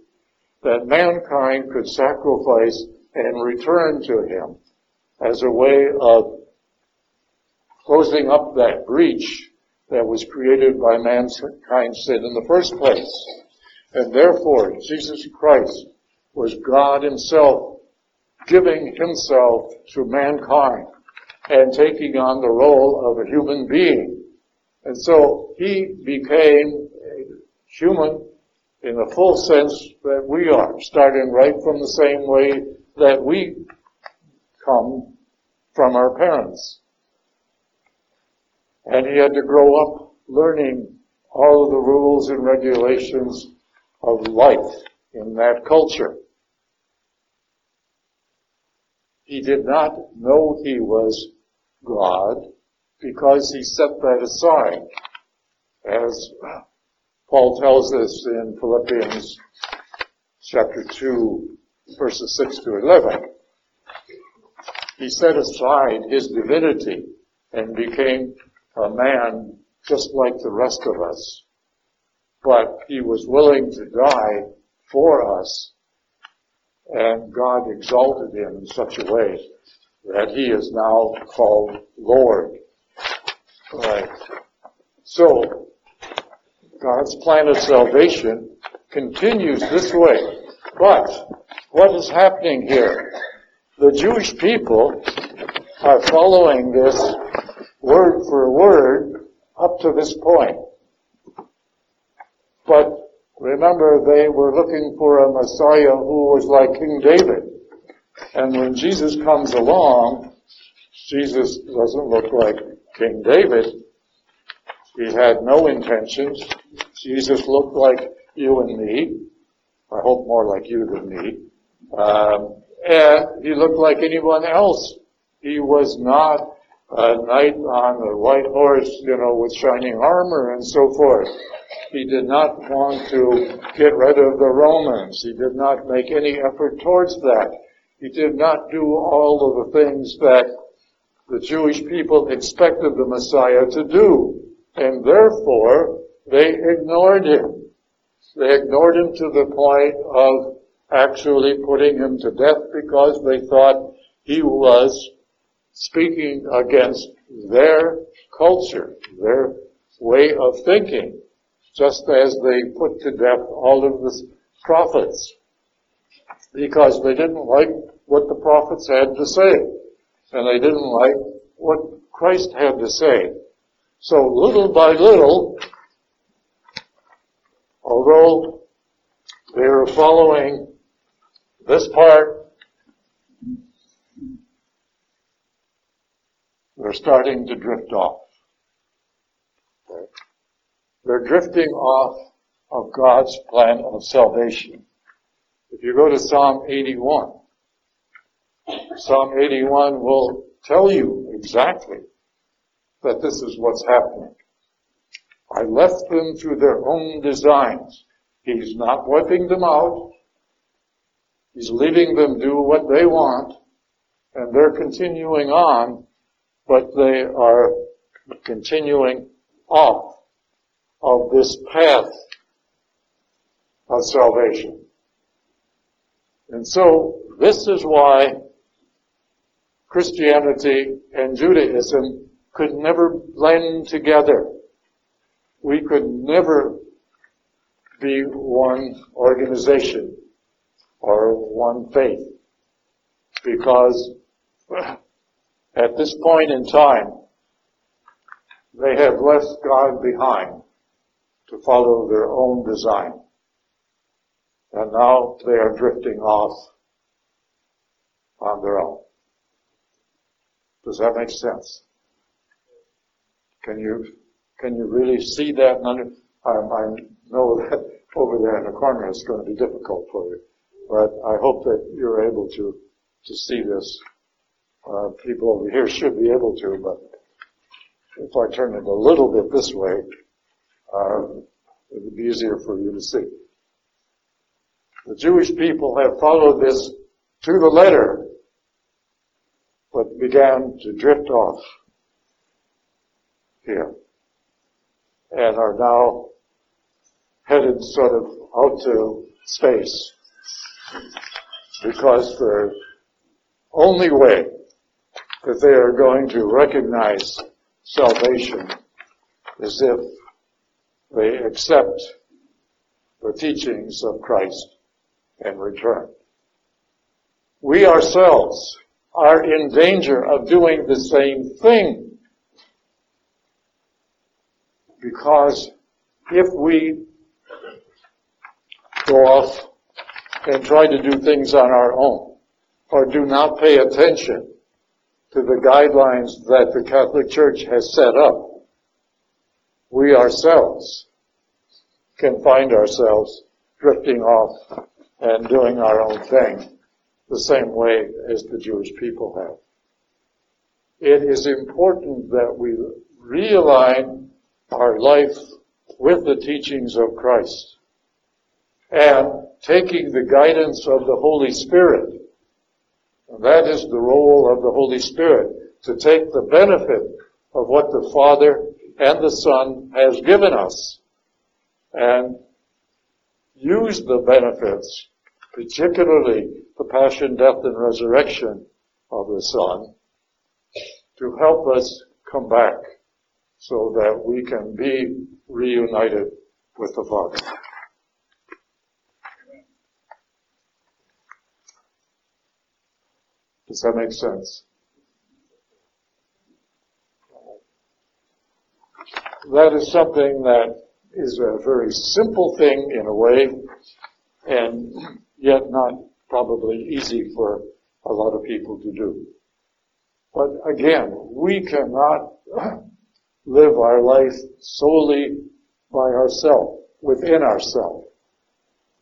that mankind could sacrifice and return to him as a way of closing up that breach that was created by mankind's sin in the first place. And therefore, Jesus Christ was God himself giving himself to mankind and taking on the role of a human being. And so he became human in the full sense that we are, starting right from the same way that we come from our parents. And he had to grow up learning all of the rules and regulations of life in that culture. He did not know he was God because he set that aside. As Paul tells us in Philippians chapter 2 verses 6 to 11. He set aside his divinity and became a man just like the rest of us. But he was willing to die for us and God exalted him in such a way that he is now called Lord. Right. So, God's plan of salvation continues this way. But, what is happening here? The Jewish people are following this word for word up to this point. But remember, they were looking for a Messiah who was like King David. And when Jesus comes along, Jesus doesn't look like King David. He had no intentions. Jesus looked like you and me. I hope more like you than me. Um, and he looked like anyone else. He was not a knight on a white horse, you know, with shining armor and so forth. He did not want to get rid of the Romans. He did not make any effort towards that. He did not do all of the things that the Jewish people expected the Messiah to do. And therefore, they ignored him. They ignored him to the point of actually putting him to death because they thought he was speaking against their culture, their way of thinking, just as they put to death all of the prophets because they didn't like what the prophets had to say and they didn't like what Christ had to say. So little by little, although they were following this part, they're starting to drift off. They're drifting off of God's plan of salvation. If you go to Psalm 81, Psalm 81 will tell you exactly that this is what's happening. I left them through their own designs. He's not wiping them out. He's leaving them do what they want, and they're continuing on, but they are continuing off of this path of salvation. And so this is why Christianity and Judaism could never blend together. We could never be one organization or one faith because at this point in time, they have left God behind to follow their own design. And now they are drifting off on their own. Does that make sense? Can you, can you really see that? I, I know that (laughs) over there in the corner is going to be difficult for you, but I hope that you're able to, to see this. Uh, people over here should be able to, but if I turn it a little bit this way, uh, it would be easier for you to see. The Jewish people have followed this to the letter, but began to drift off here and are now headed sort of out to space because the only way that they are going to recognize salvation is if they accept the teachings of Christ and return. We ourselves are in danger of doing the same thing. Because if we go off and try to do things on our own, or do not pay attention to the guidelines that the Catholic Church has set up, we ourselves can find ourselves drifting off and doing our own thing the same way as the Jewish people have. It is important that we realign our life with the teachings of Christ and taking the guidance of the Holy Spirit. And that is the role of the Holy Spirit, to take the benefit of what the Father and the Son has given us and use the benefits, particularly the passion, death, and resurrection of the Son, to help us come back so that we can be reunited with the Father. Does that make sense? That is something that is a very simple thing in a way, and yet not probably easy for a lot of people to do. But again, we cannot (clears throat) live our life solely by ourselves, within ourselves.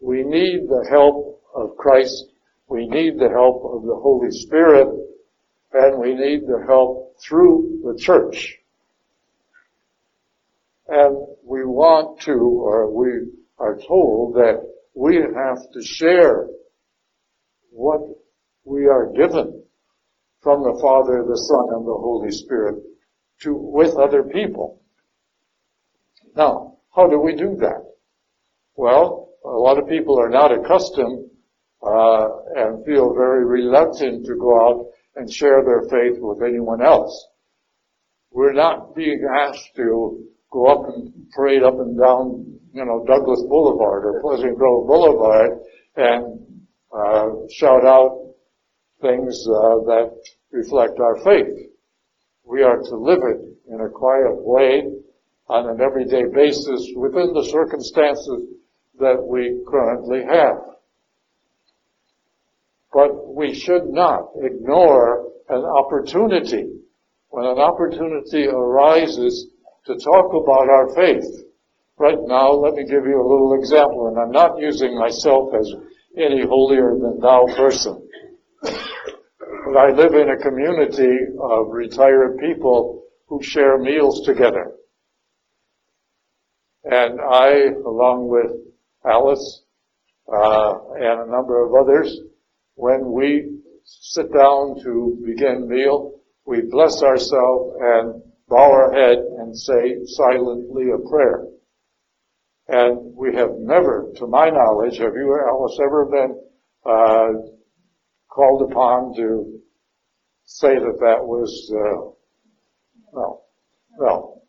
We need the help of Christ, we need the help of the Holy Spirit, and we need the help through the church. And we want to, or we are told that we have to share what we are given from the Father, the Son, and the Holy Spirit to, with other people. Now, how do we do that? Well, a lot of people are not accustomed uh, and feel very reluctant to go out and share their faith with anyone else. We're not being asked to go up and parade up and down, you know, Douglas Boulevard or Pleasant Grove Boulevard and uh, shout out things uh, that reflect our faith. We are to live it in a quiet way on an everyday basis within the circumstances that we currently have. But we should not ignore an opportunity. When an opportunity arises to talk about our faith. Right now, let me give you a little example, and I'm not using myself as any holier than thou person. But I live in a community of retired people who share meals together. And I, along with Alice, uh, and a number of others, when we sit down to begin meal, we bless ourselves and bow our head and say silently a prayer. And we have never, to my knowledge, have you, Alice, ever been uh, called upon to say that that was, uh, well, well,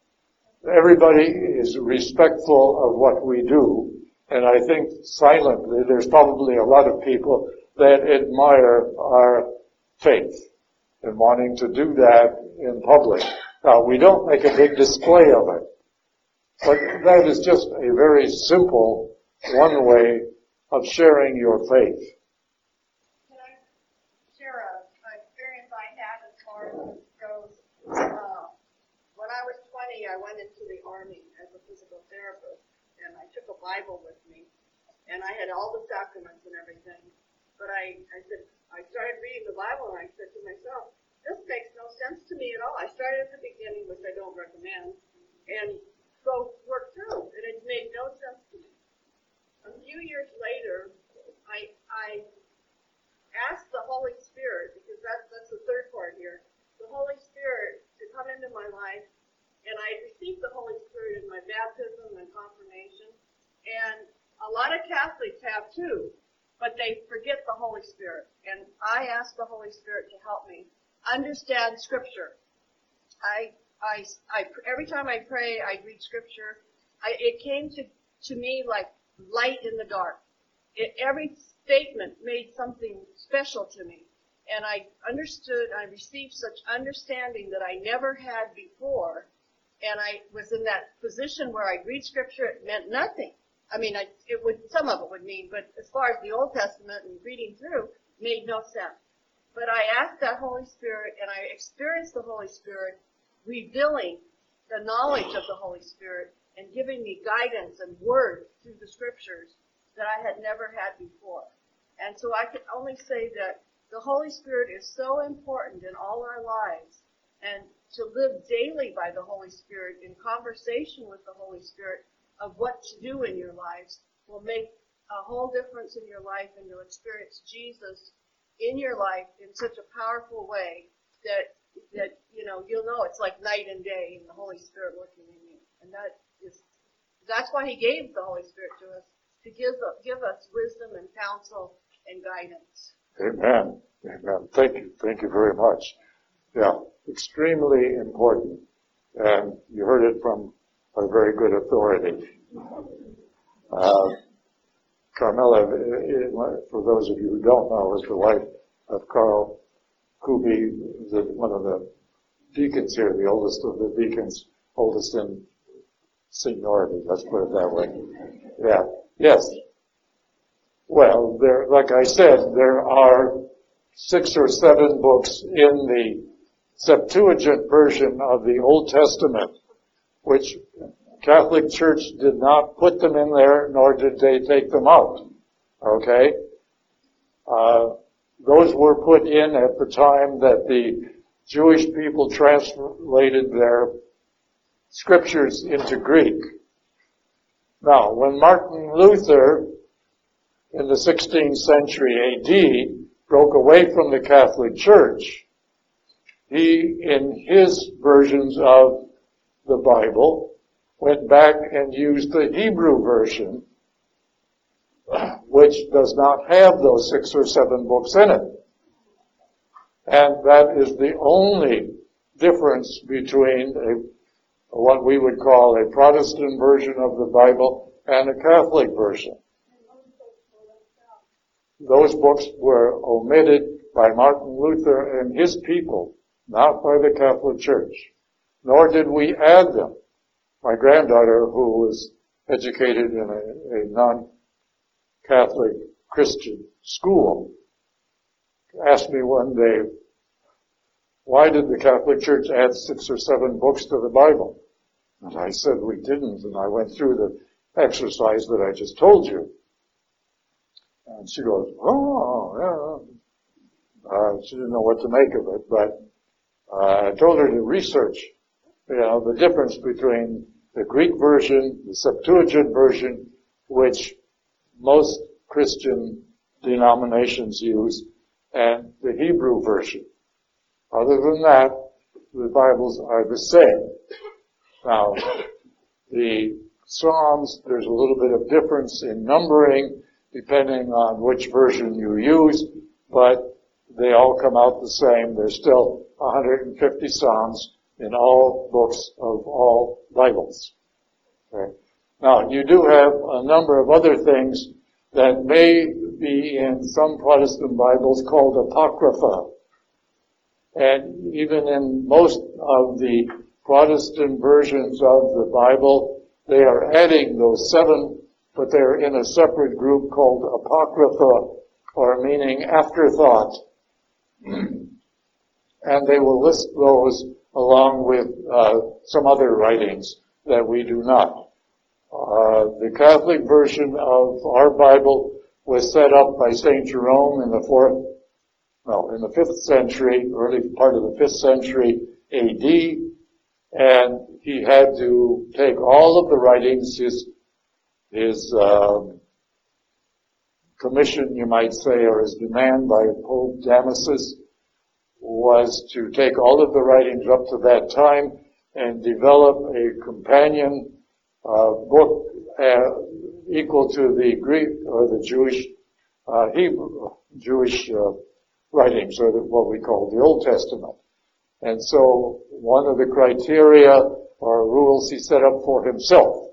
everybody is respectful of what we do, and I think silently there's probably a lot of people that admire our faith and wanting to do that in public. Now, we don't make a big display of it, but that is just a very simple one way of sharing your faith.
A, experience I had as far as goes? Uh, when I was 20, I went into the Army as a physical therapist, and I took a Bible with me, and I had all the sacraments and everything. But I, I said, I started reading the Bible, and I said to myself, this makes no sense to me at all. I started at the beginning, which I don't recommend, and go work through, and it made no sense to me. A few years later, I, I asked the Holy Spirit, because that's, that's the third part here, the Holy Spirit to come into my life, and I received the Holy Spirit in my baptism and confirmation, and a lot of Catholics have too, but they forget the Holy Spirit. And I ask the Holy Spirit to help me understand Scripture. I, I, I, every time I pray, I read Scripture. I, it came to, to me like light in the dark. It, every statement made something special to me. And I understood, I received such understanding that I never had before. And I was in that position where I'd read scripture, it meant nothing. I mean, I, it would, some of it would mean, but as far as the Old Testament and reading through, made no sense. But I asked that Holy Spirit and I experienced the Holy Spirit revealing the knowledge of the Holy Spirit and giving me guidance and word through the scriptures that I had never had before. And so I can only say that the Holy Spirit is so important in all our lives and to live daily by the Holy Spirit in conversation with the Holy Spirit of what to do in your lives will make a whole difference in your life and you'll experience Jesus in your life in such a powerful way that that you know you'll know it's like night and day and the Holy Spirit working in you. And that is that's why he gave the Holy Spirit to us to give give us wisdom and counsel and guidance.
Amen. Amen. Thank you. Thank you very much. Yeah, extremely important. And you heard it from a very good authority. Uh, Carmela, for those of you who don't know, is the wife of Carl Kubi, the, one of the deacons here, the oldest of the deacons, oldest in seniority, let's put it that way. Yeah. Yes. Well, there, like I said, there are six or seven books in the Septuagint version of the Old Testament, which Catholic Church did not put them in there, nor did they take them out. Okay? Uh, those were put in at the time that the Jewish people translated their scriptures into Greek. Now, when Martin Luther in the 16th century AD broke away from the Catholic Church, he, in his versions of the Bible, went back and used the Hebrew version, which does not have those six or seven books in it. And that is the only difference between a, what we would call a Protestant version of the Bible and a Catholic version. Those books were omitted by Martin Luther and his people, not by the Catholic Church. Nor did we add them. My granddaughter, who was educated in a, a non-Catholic Christian school, asked me one day, why did the Catholic Church add six or seven books to the Bible? And I said we didn't, and I went through the exercise that I just told you. And she goes, oh, yeah. Uh, she didn't know what to make of it, but uh, I told her to research, you know, the difference between the Greek version, the Septuagint version, which most Christian denominations use, and the Hebrew version. Other than that, the Bibles are the same. Now, the Psalms, there's a little bit of difference in numbering depending on which version you use, but they all come out the same. There's still 150 Psalms in all books of all Bibles. Now, you do have a number of other things that may be in some Protestant Bibles called Apocrypha. And even in most of the Protestant versions of the Bible, they are adding those seven, but they're in a separate group called Apocrypha, or meaning afterthought. (clears throat) and they will list those along with uh, some other writings that we do not. Uh, the Catholic version of our Bible was set up by Saint Jerome in the fourth, no, in the fifth century, early part of the fifth century AD, and he had to take all of the writings, his his uh, commission, you might say, or his demand by Pope Damasus was to take all of the writings up to that time and develop a companion uh, book uh, equal to the Greek or the Jewish uh, Hebrew Jewish uh, writings, or the, what we call the Old Testament. And so one of the criteria or rules he set up for himself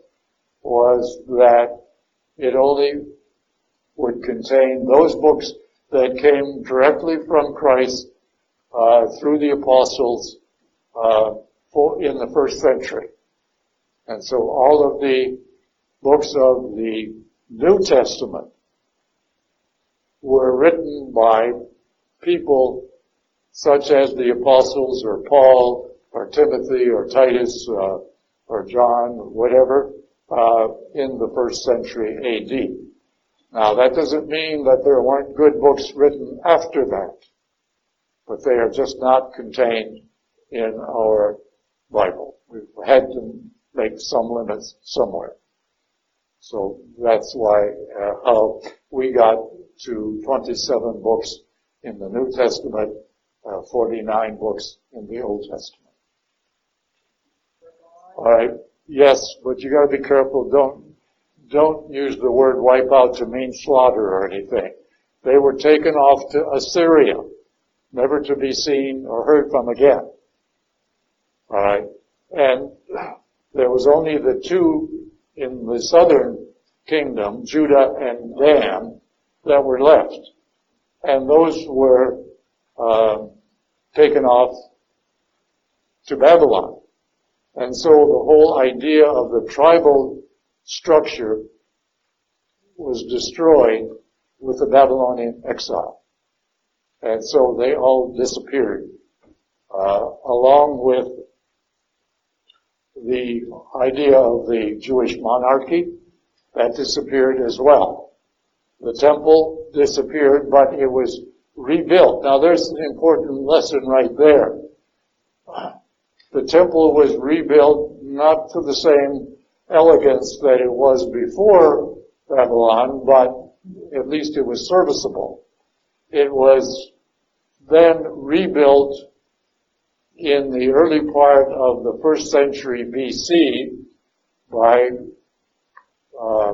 was that it only would contain those books that came directly from Christ uh, through the apostles uh, for, in the first century. And so all of the books of the New Testament were written by people such as the apostles or Paul or Timothy or Titus uh, or John or whatever uh, in the first century AD. Now that doesn't mean that there weren't good books written after that, but they are just not contained in our Bible. We've had to make some limits somewhere. So that's why uh, how we got to 27 books in the New Testament, uh, 49 books in the Old Testament. All right. Yes, but you got to be careful. Don't don't use the word wipe out to mean slaughter or anything. They were taken off to Assyria, never to be seen or heard from again. All right, and there was only the two in the southern kingdom, Judah and Dan, that were left. And those were uh, taken off to Babylon. And so the whole idea of the tribal structure was destroyed with the Babylonian exile. And so they all disappeared, uh, along with the idea of the Jewish monarchy that disappeared as well. The temple disappeared, but it was rebuilt. Now there's an important lesson right there. The temple was rebuilt not to the same elegance that it was before Babylon, but at least it was serviceable. It was then rebuilt in the early part of the first century BC by uh,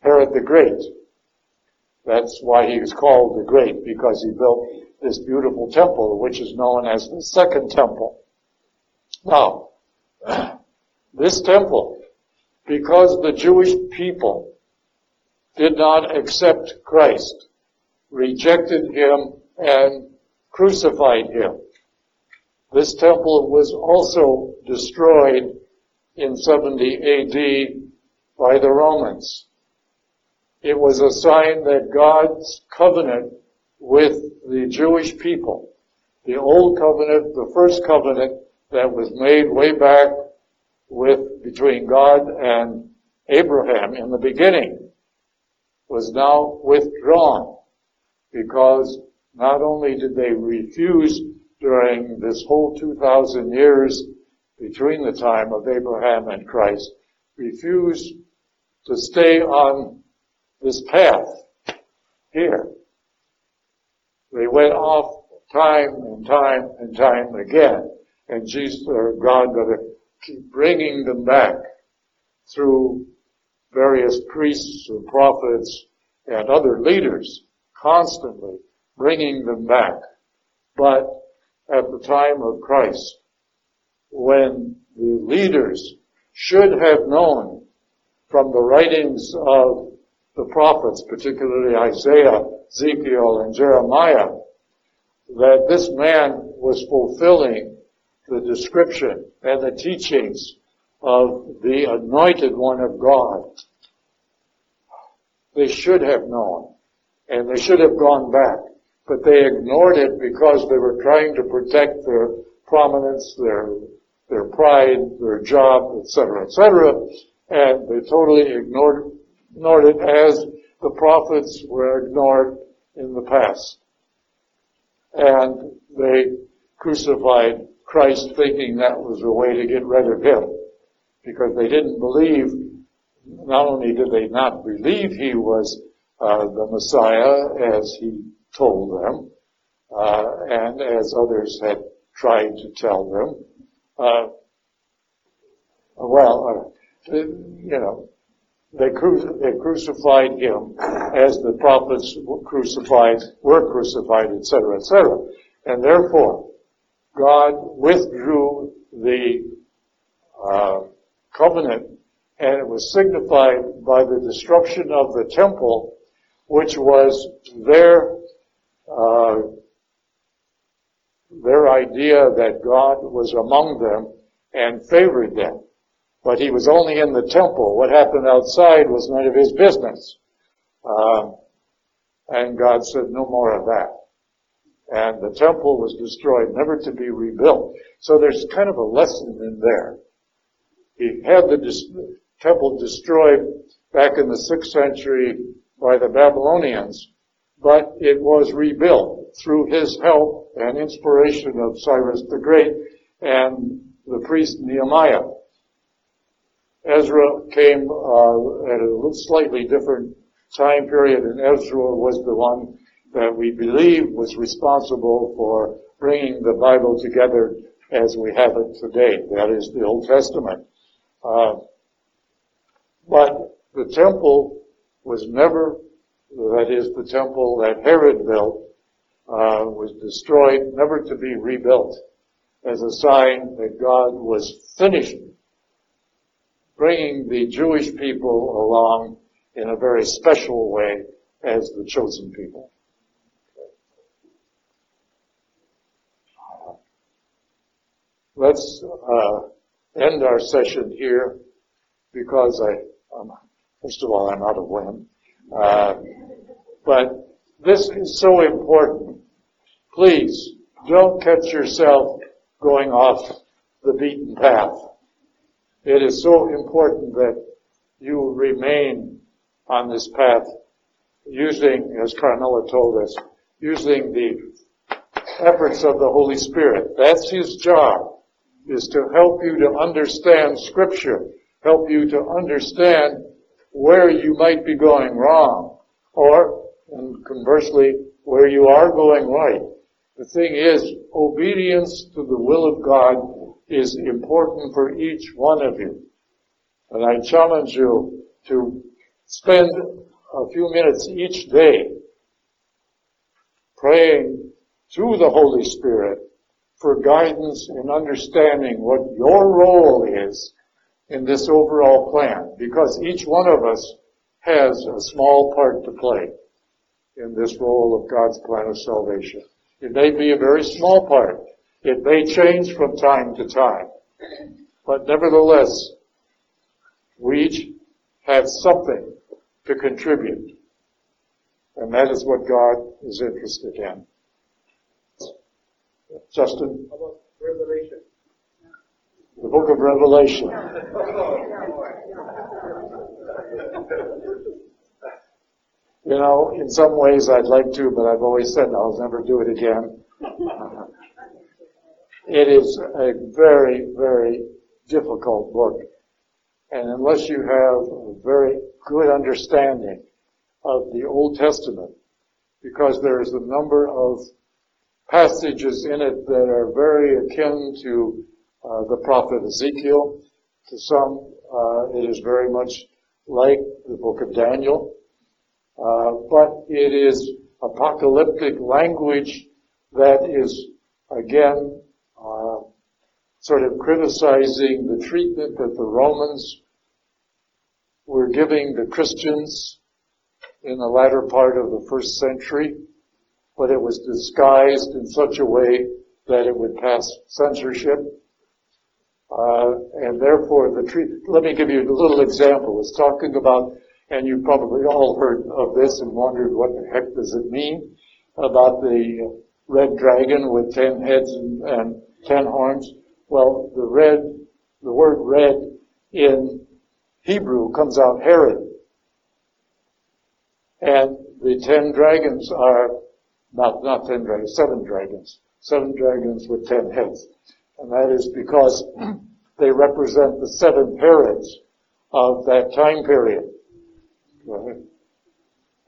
Herod the Great. That's why he was called the Great, because he built this beautiful temple, which is known as the Second Temple. Now, (clears throat) this temple, because the Jewish people did not accept Christ, rejected him and crucified him. This temple was also destroyed in 70 AD by the Romans. It was a sign that God's covenant with the Jewish people, the old covenant, the first covenant that was made way back with, between God and Abraham in the beginning, was now withdrawn because not only did they refuse during this whole 2,000 years between the time of Abraham and Christ, refuse to stay on this path here. They went off time and time and time again, and Jesus or God got keep bringing them back through various priests and prophets and other leaders constantly bringing them back. But at the time of Christ, when the leaders should have known from the writings of the prophets, particularly Isaiah, Ezekiel, and Jeremiah, that this man was fulfilling the description and the teachings of the anointed one of God. They should have known, and they should have gone back, but they ignored it because they were trying to protect their prominence, their their pride, their job, etc., etc., and they totally ignored ignored it as the prophets were ignored in the past. And they crucified Christ thinking that was a way to get rid of him. Because they didn't believe, not only did they not believe he was uh, the Messiah as he told them, uh, and as others had tried to tell them, uh, well, uh, you know, they, cru- they crucified him as the prophets were crucified, were crucified, etc., etc. And therefore, God withdrew the uh, covenant, and it was signified by the destruction of the temple, which was their uh, their idea that God was among them and favored them. But he was only in the temple. What happened outside was none of his business. Um, and God said, no more of that. And the temple was destroyed, never to be rebuilt. So there's kind of a lesson in there. He had the dis- temple destroyed back in the 6th century by the Babylonians, but it was rebuilt through his help and inspiration of Cyrus the Great and the priest Nehemiah. Ezra came uh, at a slightly different time period, and Ezra was the one that we believe was responsible for bringing the Bible together as we have it today. That is the Old Testament. Uh, but the temple was never, that is the temple that Herod built, uh, was destroyed, never to be rebuilt as a sign that God was finished bringing the Jewish people along in a very special way as the chosen people. Let's uh, end our session here because I, um, first of all, I'm out of wind. Uh, but this is so important. Please don't catch yourself going off the beaten path. It is so important that you remain on this path using, as Carmela told us, using the efforts of the Holy Spirit. That's His job, is to help you to understand Scripture, help you to understand where you might be going wrong, or, and conversely, where you are going right. The thing is, obedience to the will of God is important for each one of you. And I challenge you to spend a few minutes each day praying to the Holy Spirit for guidance in understanding what your role is in this overall plan. Because each one of us has a small part to play in this role of God's plan of salvation. It may be a very small part, it may change from time to time, but nevertheless, we each have something to contribute. And that is what God is interested in. Justin?
About Revelation.
The book of Revelation. You know, in some ways I'd like to, but I've always said I'll never do it again. It is a very, very difficult book. And unless you have a very good understanding of the Old Testament, because there's a number of passages in it that are very akin to uh, the prophet Ezekiel. To some, uh, it is very much like the book of Daniel. Uh, but it is apocalyptic language that is, again, uh, sort of criticizing the treatment that the Romans were giving the Christians in the latter part of the first century, but it was disguised in such a way that it would pass censorship. Uh, and therefore the treat, let me give you a little example. It's talking about, and you've probably all heard of this and wondered what the heck does it mean about the red dragon with ten heads and, and ten horns. Well, the red, the word red in Hebrew comes out Herod. And the ten dragons are, not, not ten dragons, seven dragons. Seven dragons with ten heads. And that is because they represent the seven Herods of that time period.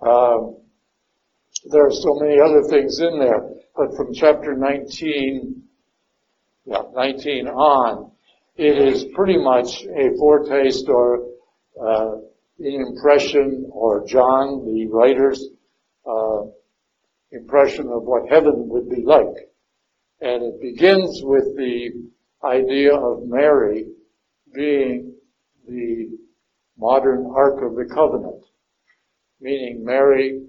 Um, there are so many other things in there, but from chapter 19, yeah, 19 on, it is pretty much a foretaste or uh, an impression, or John, the writer's uh, impression of what heaven would be like. And it begins with the idea of Mary being the modern Ark of the Covenant, meaning Mary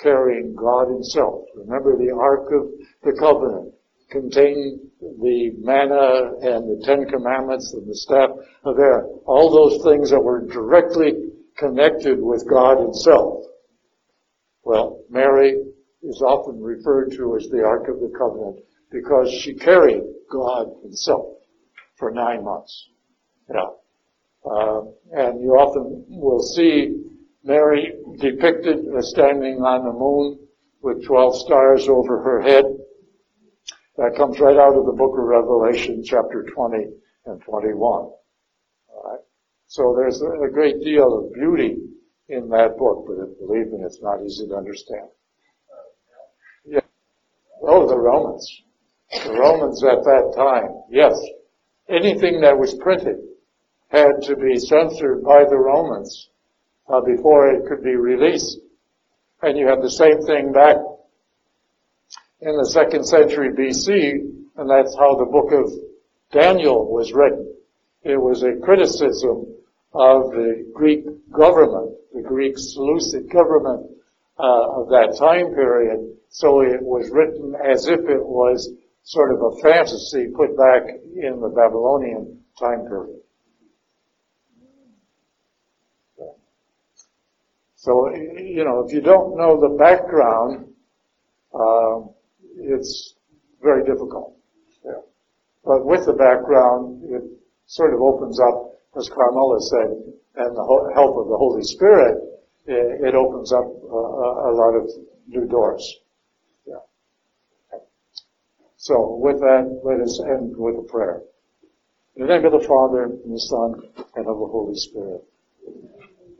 carrying God himself. Remember the Ark of the Covenant contained the manna and the Ten Commandments and the staff of Aaron. All those things that were directly connected with God himself. Well, Mary is often referred to as the Ark of the Covenant because she carried God himself for nine months. Yeah. Uh, and you often will see Mary depicted as standing on the moon with 12 stars over her head. That comes right out of the book of Revelation, chapter 20 and 21. So there's a great deal of beauty in that book, but believe me, it's not easy to understand. Yeah. Oh, the Romans. The Romans at that time, yes. Anything that was printed had to be censored by the Romans uh, before it could be released. And you have the same thing back in the second century BC, and that's how the book of Daniel was written. It was a criticism of the Greek government, the Greek Seleucid government uh, of that time period. So it was written as if it was sort of a fantasy put back in the Babylonian time period. So, you know, if you don't know the background, uh, it's very difficult. Yeah. But with the background, it sort of opens up, as Carmela said, and the help of the Holy Spirit, it, opens up uh, a lot of new doors. So with that, let us end with a prayer. In the name of the Father, and the Son, and of the Holy Spirit.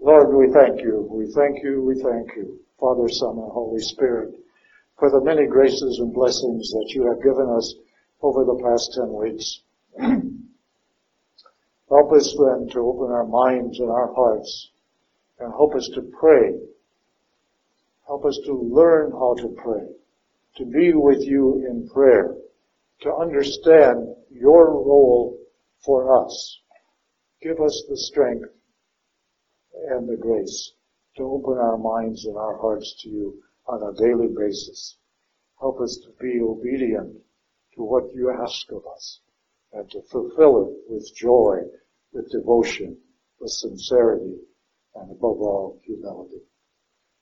Lord, we thank you, we thank you, we thank you, Father, Son, and Holy Spirit, for the many graces and blessings that you have given us over the past ten weeks. (clears throat) help us then to open our minds and our hearts, and help us to pray. Help us to learn how to pray to be with you in prayer, to understand your role for us. Give us the strength and the grace to open our minds and our hearts to you on a daily basis. Help us to be obedient to what you ask of us and to fulfill it with joy, with devotion, with sincerity, and above all, humility.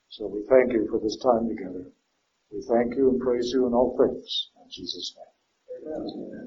So we thank you for this time together. We thank you and praise you in all things. In Jesus' name. Amen.